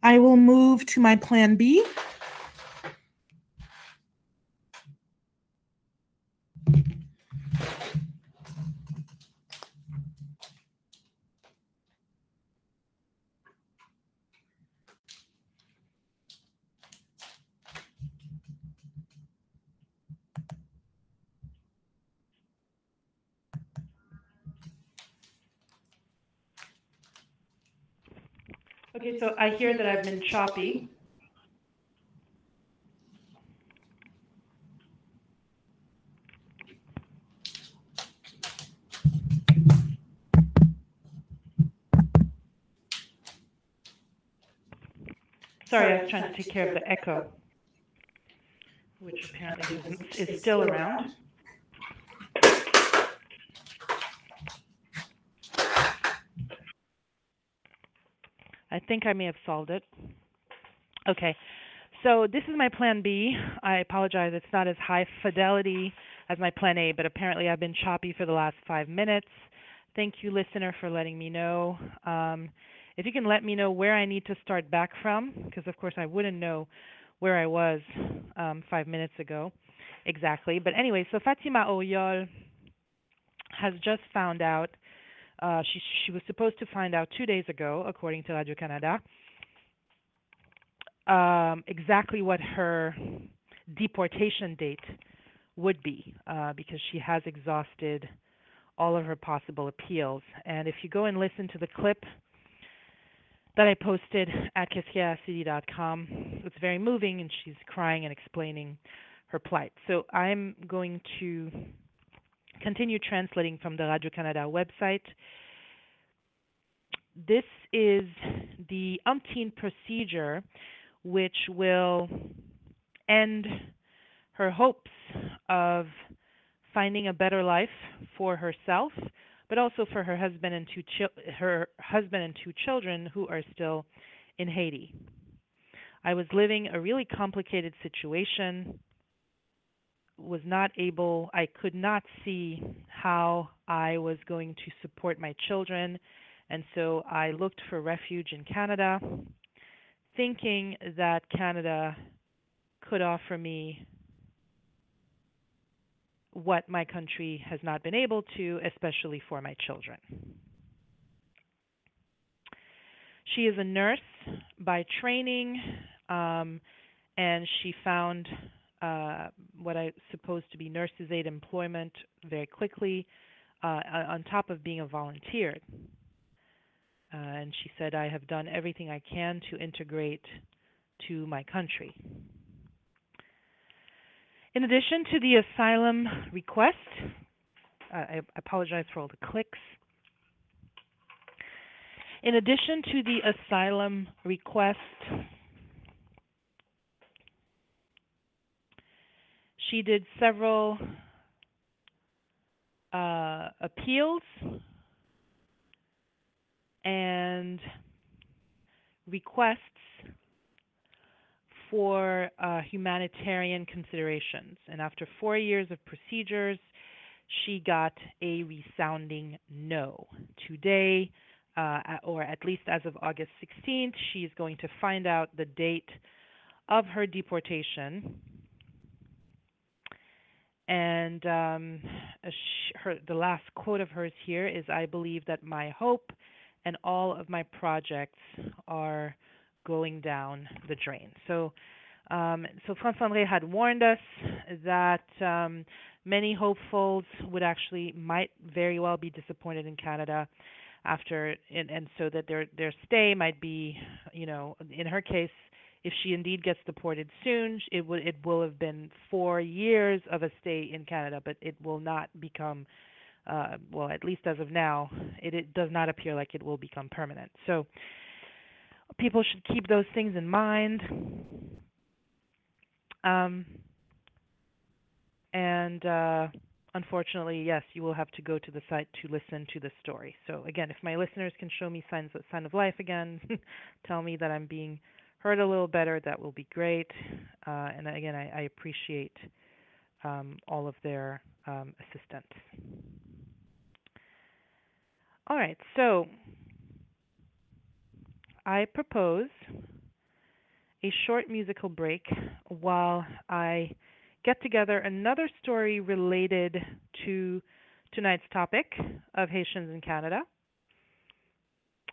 I will move to my plan b so I hear that I've been choppy. Sorry, I was trying to take care of the echo, which apparently is, is still around. I think I may have solved it. Okay, so this is my plan B. I apologize, it's not as high fidelity as my plan A, but apparently I've been choppy for the last five minutes. Thank you, listener, for letting me know. Um, if you can let me know where I need to start back from, because of course I wouldn't know where I was um, five minutes ago exactly. But anyway, so Fatima Oyol has just found out uh, she she was supposed to find out two days ago, according to Radio Canada, um, exactly what her deportation date would be, uh, because she has exhausted all of her possible appeals. And if you go and listen to the clip that I posted at kiskeacity.com, it's very moving, and she's crying and explaining her plight. So I'm going to continue translating from the Radio Canada website. This is the umpteen procedure which will end her hopes of finding a better life for herself, but also for her husband and two chil- her husband and two children who are still in Haiti. I was living a really complicated situation. Was not able, I could not see how I was going to support my children, and so I looked for refuge in Canada, thinking that Canada could offer me what my country has not been able to, especially for my children. She is a nurse by training, um, and she found uh, what I suppose to be nurses' aid employment very quickly, uh, on top of being a volunteer. Uh, and she said, I have done everything I can to integrate to my country. In addition to the asylum request, uh, I apologize for all the clicks. In addition to the asylum request, she did several uh, appeals and requests for uh, humanitarian considerations. And after four years of procedures, she got a resounding no. Today, uh, or at least as of August 16th, she is going to find out the date of her deportation. And um, her, the last quote of hers here is I believe that my hope and all of my projects are going down the drain. So, um, so France André had warned us that um, many hopefuls would actually might very well be disappointed in Canada after, and, and so that their their stay might be, you know, in her case, if she indeed gets deported soon, it would it will have been four years of a stay in Canada, but it will not become. Uh, well, at least as of now, it, it does not appear like it will become permanent. So, people should keep those things in mind. Um, and uh, unfortunately, yes, you will have to go to the site to listen to the story. So again, if my listeners can show me signs of sign of life again, <laughs> tell me that I'm being heard a little better. That will be great. Uh, and again, I, I appreciate um, all of their um, assistance. All right, so I propose a short musical break while I get together another story related to tonight's topic of Haitians in Canada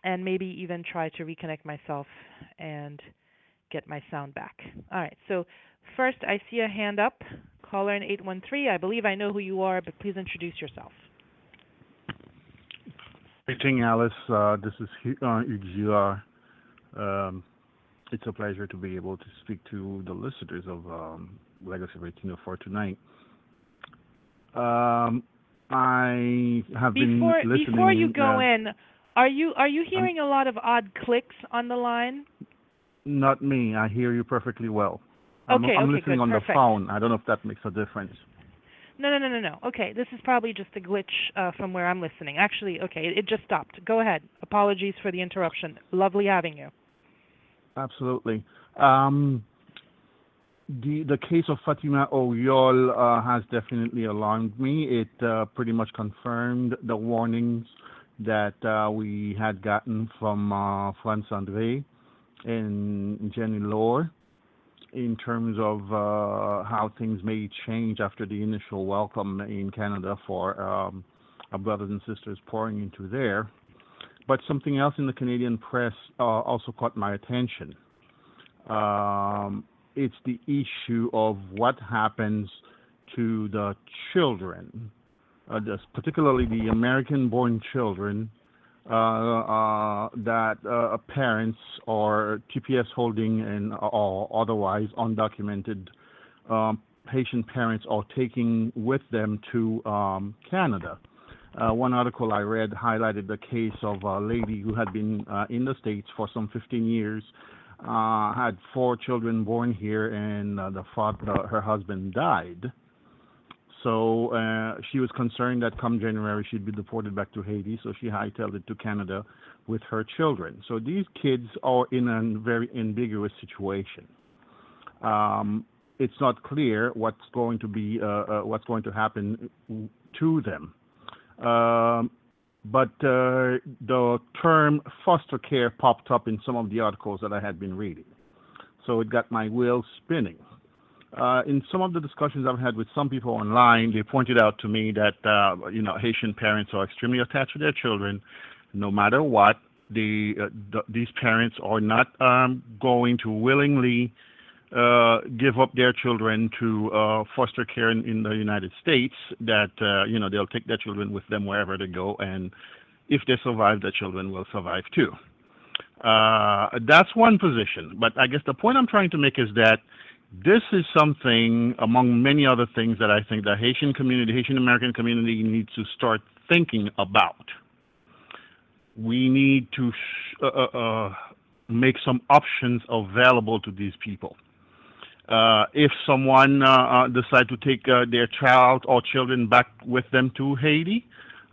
and maybe even try to reconnect myself and get my sound back. All right, so first I see a hand up. Caller in 813. I believe I know who you are, but please introduce yourself. Greeting, Alice. Uh, this is uh, Hugues um, it's a pleasure to be able to speak to the listeners of um, Legacy of 1804 tonight. Um, I have before, been listening. Before you go uh, in, are you are you hearing a lot of odd clicks on the line? Not me. I hear you perfectly well. I'm, Okay, I'm okay, listening good, on perfect. the phone. I don't know if that makes a difference. No, no, no, no, no. Okay, this is probably just a glitch uh, from where I'm listening. Actually, okay, it, it just stopped. Go ahead. Apologies for the interruption. Lovely having you. Absolutely. Um, the the case of Fatima Oyol uh, has definitely alarmed me. It uh, pretty much confirmed the warnings that uh, we had gotten from uh, France André and Jenny Lore in terms of uh, how things may change after the initial welcome in Canada for um, our brothers and sisters pouring into there. But something else in the Canadian press uh, also caught my attention. Um, it's the issue of what happens to the children, uh, particularly the American-born children that uh, parents or TPS holding and or otherwise undocumented um, Haitian parents are taking with them to um, Canada. Uh, one article I read highlighted the case of a lady who had been uh, in the States for some 15 years uh, had four children born here, and uh, the father, her husband died. So uh, she was concerned that come January she'd be deported back to Haiti, so she hightailed it to Canada with her children. So these kids are in a very ambiguous situation. Um, it's not clear what's going to be uh, uh, what's going to happen to them. Um, but uh, the term foster care popped up in some of the articles that I had been reading. So it got my wheels spinning. Uh, in some of the discussions I've had with some people online, they pointed out to me that uh, you know Haitian parents are extremely attached to their children, no matter what. The, uh, the these parents are not um, going to willingly uh, give up their children to uh, foster care in, in, the United States. That uh, you know they'll take their children with them wherever they go, and if they survive, their children will survive too. That's one position. But I guess the point I'm trying to make is that this is something among many other things that I think the Haitian community, Haitian American community needs to start thinking about. We need to uh, uh, uh, make some options available to these people. Uh, if someone uh, uh, decide to take their child or children back with them to Haiti,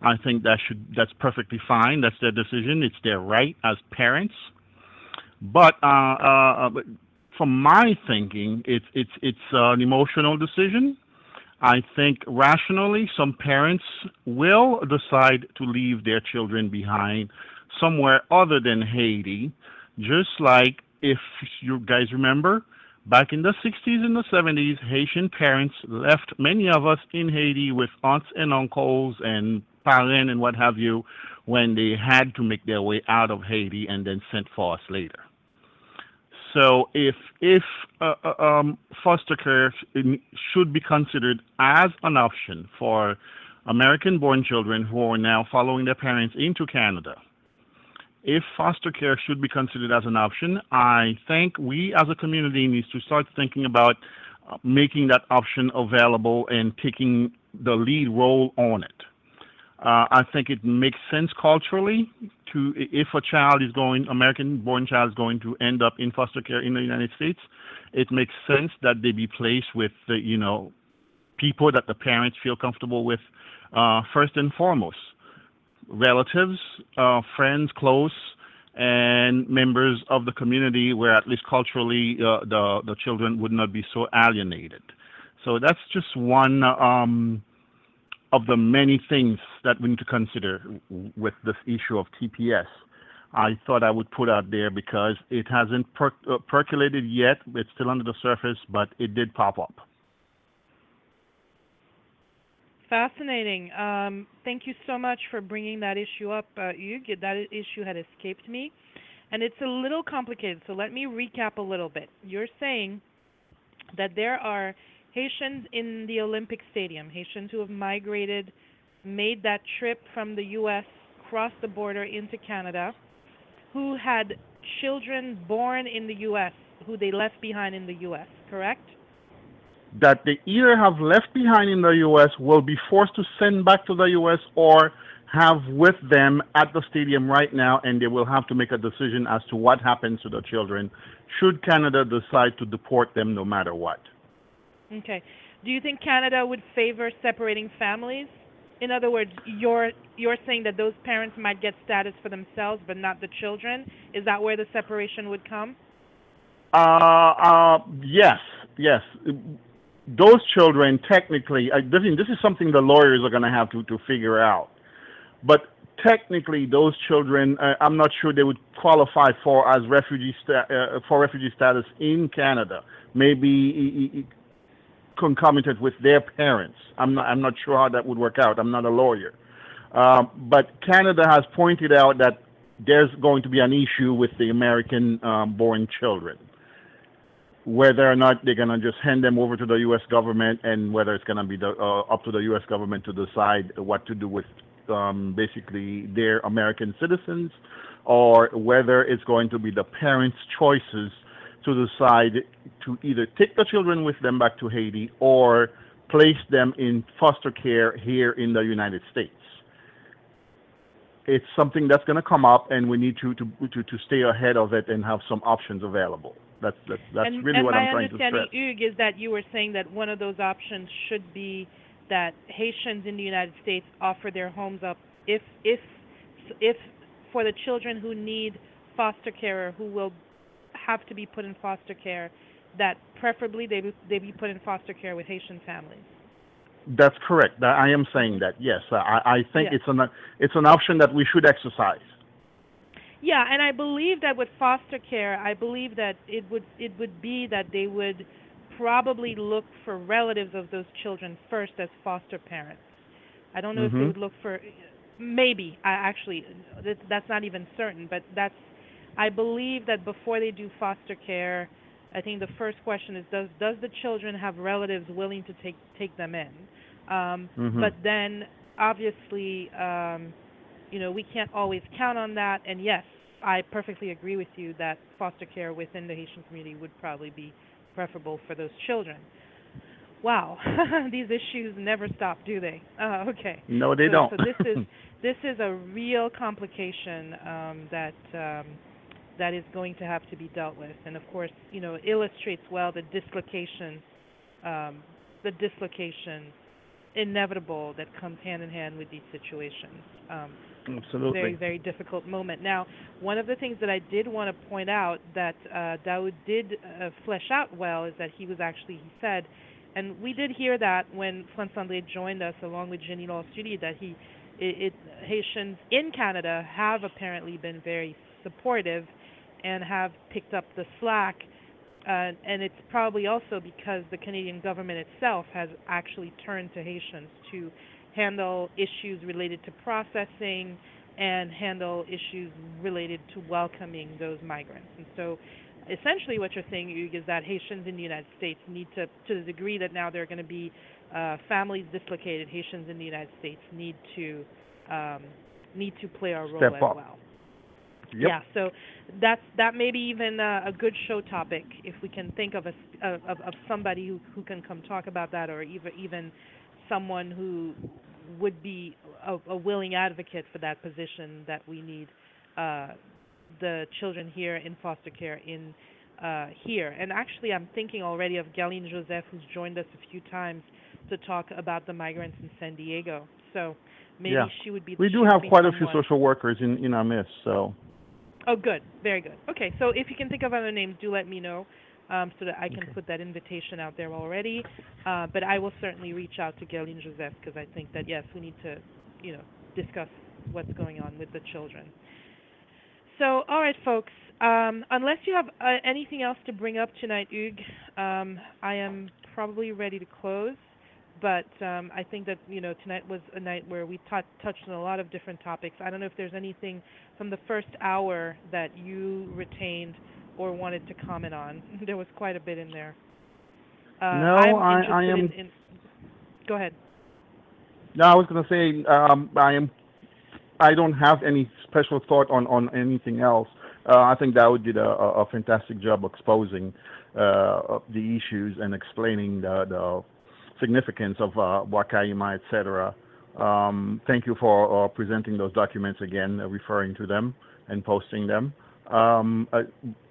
I think that should that's perfectly fine. That's their decision. It's their right as parents. But from my thinking, it's it's it's uh, an emotional decision. I think rationally, some parents will decide to leave their children behind somewhere other than Haiti. Just like if you guys remember, back in the 60s and the 70s, Haitian parents left many of us in Haiti with aunts and uncles and parents and what have you when they had to make their way out of Haiti and then sent for us later. So if if uh, uh, um, foster care should be considered as an option for American-born children who are now following their parents into Canada, if foster care should be considered as an option, I think we as a community needs to start thinking about uh, making that option available and taking the lead role on it. Uh, I think it makes sense culturally to if a child is going American-born child is going to end up in foster care in the United States, it makes sense that they be placed with the, you know people that the parents feel comfortable with uh, first and foremost, relatives, uh, friends, close, and members of the community where at least culturally uh, the the children would not be so alienated. So that's just one. Um, of the many things that we need to consider with this issue of TPS. I thought I would put out there because it hasn't per- uh, percolated yet. It's still under the surface, but it did pop up. Fascinating. Um, thank you so much for bringing that issue up. Uh, that issue had escaped me, and it's a little complicated. So let me recap a little bit. You're saying that there are Haitians in the Olympic Stadium, Haitians who have migrated, made that trip from the U.S., crossed the border into Canada, who had children born in the U.S., who they left behind in the U.S., correct? That they either have left behind in the U.S., will be forced to send back to the U.S., or have with them at the stadium right now, and they will have to make a decision as to what happens to the children should Canada decide to deport them no matter what. Okay. Do you think Canada would favor separating families? In other words, you're you're saying that those parents might get status for themselves, but not the children. Is that where the separation would come? Uh, uh, yes, yes. Those children, technically, I, this, this is something the lawyers are going to have to to figure out. But technically, those children, uh, I'm not sure they would qualify for as refugee sta- uh, for refugee status in Canada. Maybe concomitant with their parents. I'm not, I'm not sure how that would work out. I'm not a lawyer. Um, but Canada has pointed out that there's going to be an issue with the American um, born children. Whether or not they're going to just hand them over to the U.S. government and whether it's going to be the, uh, up to the U.S. government to decide what to do with um, basically their American citizens or whether it's going to be the parents' choices to decide to either take the children with them back to Haiti or place them in foster care here in the United States. it's something that's going to come up, and we need to, to to to stay ahead of it and have some options available. That's that's, that's and, really and what my I'm trying to understanding, stress. Hugues, is that you were saying that one of those options should be that Haitians in the United States offer their homes up if if if for the children who need foster care or who will have to be put in foster care, that preferably they be, they be put in foster care with Haitian families. That's correct. I am saying that. Yes, I, I think Yeah. it's an it's an option that we should exercise. Yeah, and I believe that with foster care, I believe that it would it would be that they would probably look for relatives of those children first as foster parents. I don't know if they Mhm. would look for maybe. I actually that's not even certain, but that's I believe that before they do foster care, I think the first question is does does the children have relatives willing to take take them in? Um, Mhm. But then obviously, um, you know, we can't always count on that. And yes, I perfectly agree with you that foster care within the Haitian community would probably be preferable for those children. Wow, <laughs> these issues never stop, do they? Uh, okay. No, they so, don't. So this is <laughs> this is a real complication um, that um, that is going to have to be dealt with, and of course, you know, illustrates well the dislocation, um, the dislocation inevitable that comes hand in hand with these situations. Um, Absolutely. very very difficult moment. Now, one of the things that I did want to point out that uh, Daoud did uh, flesh out well is that he was actually he said, and we did hear that when André joined us along with Jenny Lostudi that he it, it Haitians in Canada have apparently been very supportive and have picked up the slack. Uh, and it's probably also because the Canadian government itself has actually turned to Haitians to handle issues related to processing and handle issues related to welcoming those migrants. And so essentially what you're saying, is that Haitians in the United States need to, to the degree that now there are going to be uh, families dislocated, Haitians in the United States need to um, need to play a role Step as up. well. Yep. Yeah, so that's that may be even uh, a good show topic if we can think of a of, of, somebody who, who can come talk about that, or even even someone who would be a, a willing advocate for that position that we need uh, the children here in foster care in uh, here. And actually, I'm thinking already of Guerline Jozef, who's joined us a few times to talk about the migrants in San Diego. So maybe yeah. she would be. we do have quite a few social workers in in our midst. So Oh, good. Very good. Okay, so if you can think of other names, do let me know um, so that I can put that invitation out there already. Uh, but I will certainly reach out to Guerline Jozef because I think that, yes, we need to, you know, discuss what's going on with the children. So, all right, folks. Um, unless you have uh, anything else to bring up tonight, Hugues, um, I am probably ready to close. But um, I think that you know tonight was a night where we tou touched on a lot of different topics. I don't know if there's anything from the first hour that you retained or wanted to comment on. <laughs> There was quite a bit in there. Uh, No, I'm I- I am- In, in, go ahead. no, I was going to say um, I am. I don't have any special thought on on anything else. Uh, I think Daoud did a, a, a fantastic job exposing uh, the issues and explaining the, the significance of uh, Wakaima, etc. Um, thank you for uh, presenting those documents again, uh, referring to them and posting them. Um, I,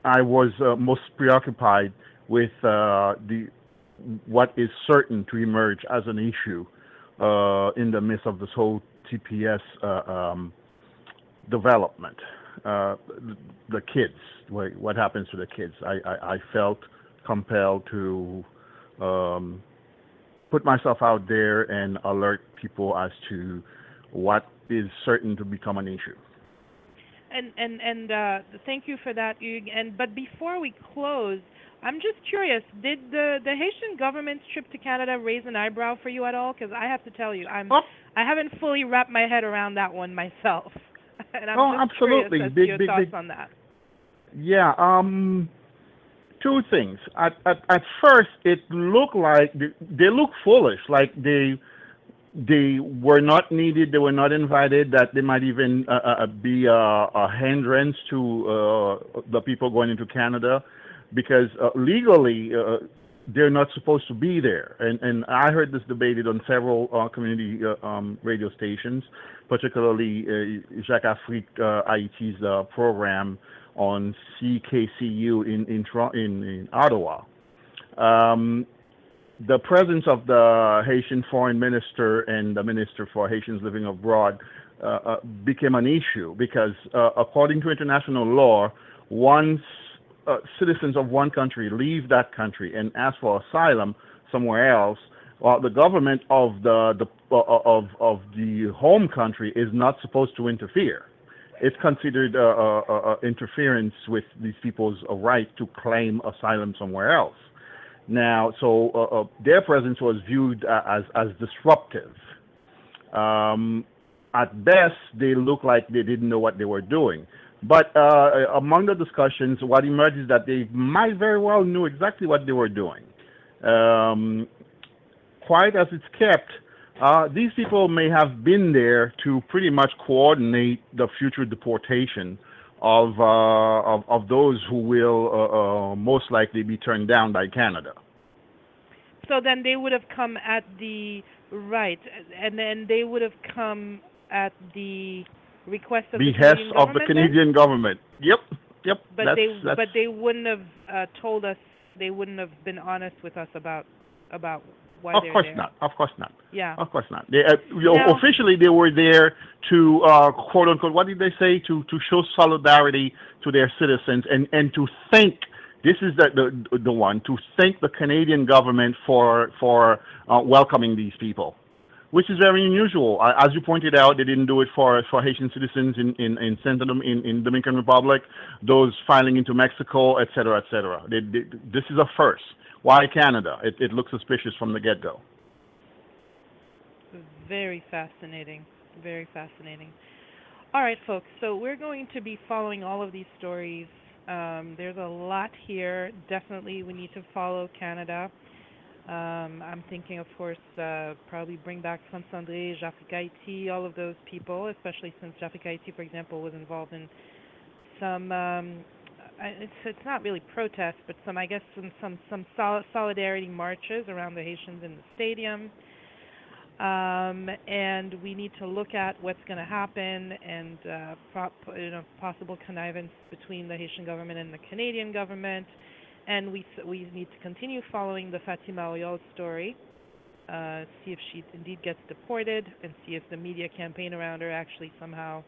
I was uh, most preoccupied with uh, the what is certain to emerge as an issue uh, in the midst of this whole TPS uh, um, development. Uh, the, kids, what, what happens to the kids? I, I, I felt compelled to um, put myself out there and alert people as to what is certain to become an issue. And and and uh, thank you for that, Hugues. And but before we close, I'm just curious: did the the Haitian government's trip to Canada raise an eyebrow for you at all? Because I have to tell you, I'm I haven't fully wrapped my head around that one myself. <laughs> and I'm Oh, just absolutely. curious as Big, to your big, thoughts big- on that. Yeah, um, two things. At, at at first, it looked like they, they look foolish, like they they were not needed, they were not invited, that they might even uh, uh, be a, a hindrance to uh, the people going into Canada, because uh, legally uh, they're not supposed to be there. And and I heard this debated on several uh, community uh, um, radio stations particularly uh, Jacques Afrique uh, uh, program on CKCU in in, in, in Ottawa. Um, the presence of the Haitian foreign minister and the minister for Haitians living abroad uh, uh, became an issue because, uh, according to international law, once uh, citizens of one country leave that country and ask for asylum somewhere else, the government of the, the uh, of of the home country is not supposed to interfere. It's considered uh, interference with these people's right to claim asylum somewhere else. Now, so uh, uh, their presence was viewed uh, as, as disruptive. Um, at best, they looked like they didn't know what they were doing. But uh, among the discussions, what emerged is that they might very well knew exactly what they were doing. Um, quiet as it's kept, uh, these people may have been there to pretty much coordinate the future deportation of, uh, of, of those who will uh, uh, most likely be turned down by Canada. So then they would have come at the right, and then they would have come at the request of behest the of the Canadian then? government. Yep, yep. But that's, they that's, but they wouldn't have uh, told us. They wouldn't have been honest with us about about why of they're course there. not. Of course not. Yeah. Of course not. They, uh, Now- officially, they were there to uh, quote unquote. What did they say? To to show solidarity to their citizens and and to thank. This is the the, the one to thank the Canadian government for for uh, welcoming these people, which is very unusual. As you pointed out, they didn't do it for for Haitian citizens in in in Central in, in Dominican Republic, those filing into Mexico, et cetera, et cetera. They, they, this is a first. Why Canada? It, it looks suspicious from the get go. Very fascinating. Very fascinating. All right, folks. So we're going to be following all of these stories. Um, there's a lot here. Definitely, we need to follow Canada. Um, I'm thinking, of course, uh, probably bring back France André, Jacques Haiti, all of those people, especially since Jacques Haiti, for example, was involved in some. Um, it's it's not really protests, but some I guess some some some sol- solidarity marches around the Haitians in the stadium um, and we need to look at what's going to happen and uh, you know, possible connivance between the Haitian government and the Canadian government. And we we need to continue following the Fatima Oyol story, uh, see if she indeed gets deported, and see if the media campaign around her actually somehow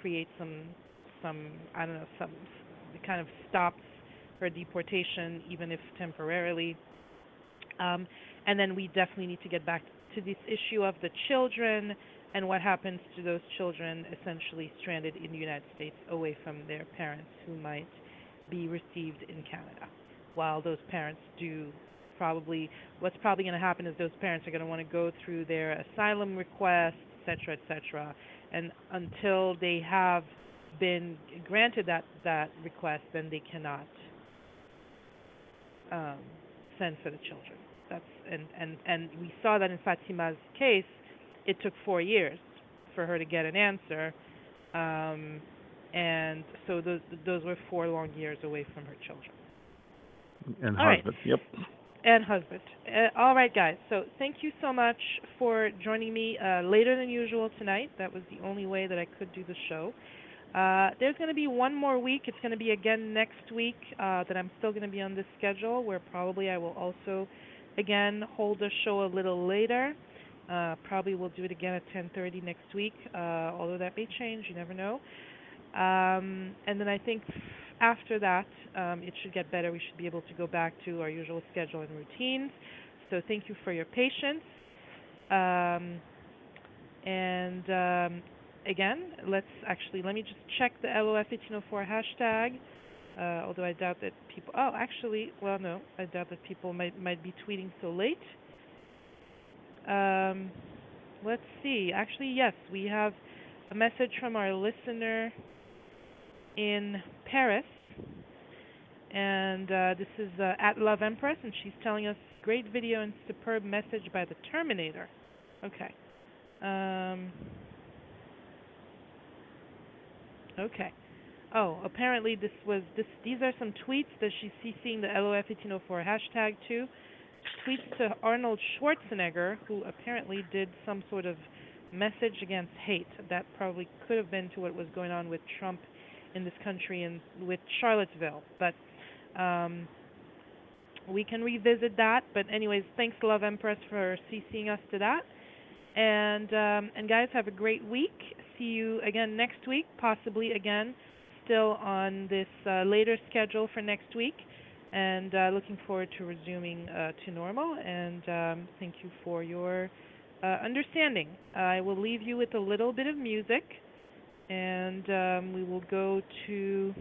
creates some some I don't know some kind of stops her deportation, even if temporarily. Um, and then we definitely need to get back to this issue of the children and what happens to those children essentially stranded in the United States away from their parents who might be received in Canada. While those parents do probably, what's probably going to happen is those parents are going to want to go through their asylum requests, et cetera, et cetera. And until they have been granted that, that request, then they cannot um, send for the children. That's and, and and we saw that in Fatima's case, it took four years for her to get an answer, um, and so those those were four long years away from her children And All right. husband. Yep. and husband. Uh, all right, guys. So thank you so much for joining me uh, later than usual tonight. That was the only way that I could do the show. Uh, there's going to be one more week. It's going to be again next week uh, that I'm still going to be on this schedule, where probably I will also, again, hold the show a little later. Uh, probably we'll do it again at 10:30 next week. Uh, although that may change, you never know. Um, and then I think after that, um, it should get better. We should be able to go back to our usual schedule and routines. So thank you for your patience. Um, and um, again, let's actually let me just check the LOF1804 hashtag. Uh, although I doubt that people. Oh, actually, well, no, I doubt that people might might be tweeting so late. Um, let's see. Actually, yes, we have a message from our listener in Paris, and uh, this is uh, at Love Empress, and she's telling us great video and superb message by the Terminator. Okay. Um, okay. Oh, apparently this was this. These are some tweets that she's CCing the LOF1804 hashtag to. Tweets to Arnold Schwarzenegger, who apparently did some sort of message against hate. That probably could have been to what was going on with Trump in this country and with Charlottesville. But um, we can revisit that. But anyways, thanks, Love Empress, for CCing us to that. And um, and guys, have a great week. See you again next week, possibly again, still on this uh, later schedule for next week. And uh, looking forward to resuming uh, to normal. And um, thank you for your uh, understanding. I will leave you with a little bit of music, and um, we will go to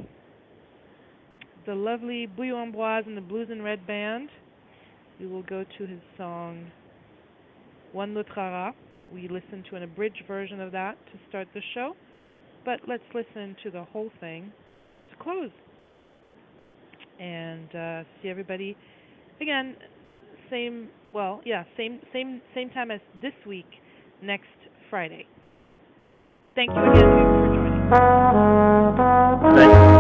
the lovely Bouillon Ambroise and the Blues and Red Band. We will go to his song One Lutrara. We listened to an abridged version of that to start the show, but let's listen to the whole thing to close and uh, see everybody again. Same, well, yeah, same, same, same time as this week, next Friday. Thank you again for joining. Thanks.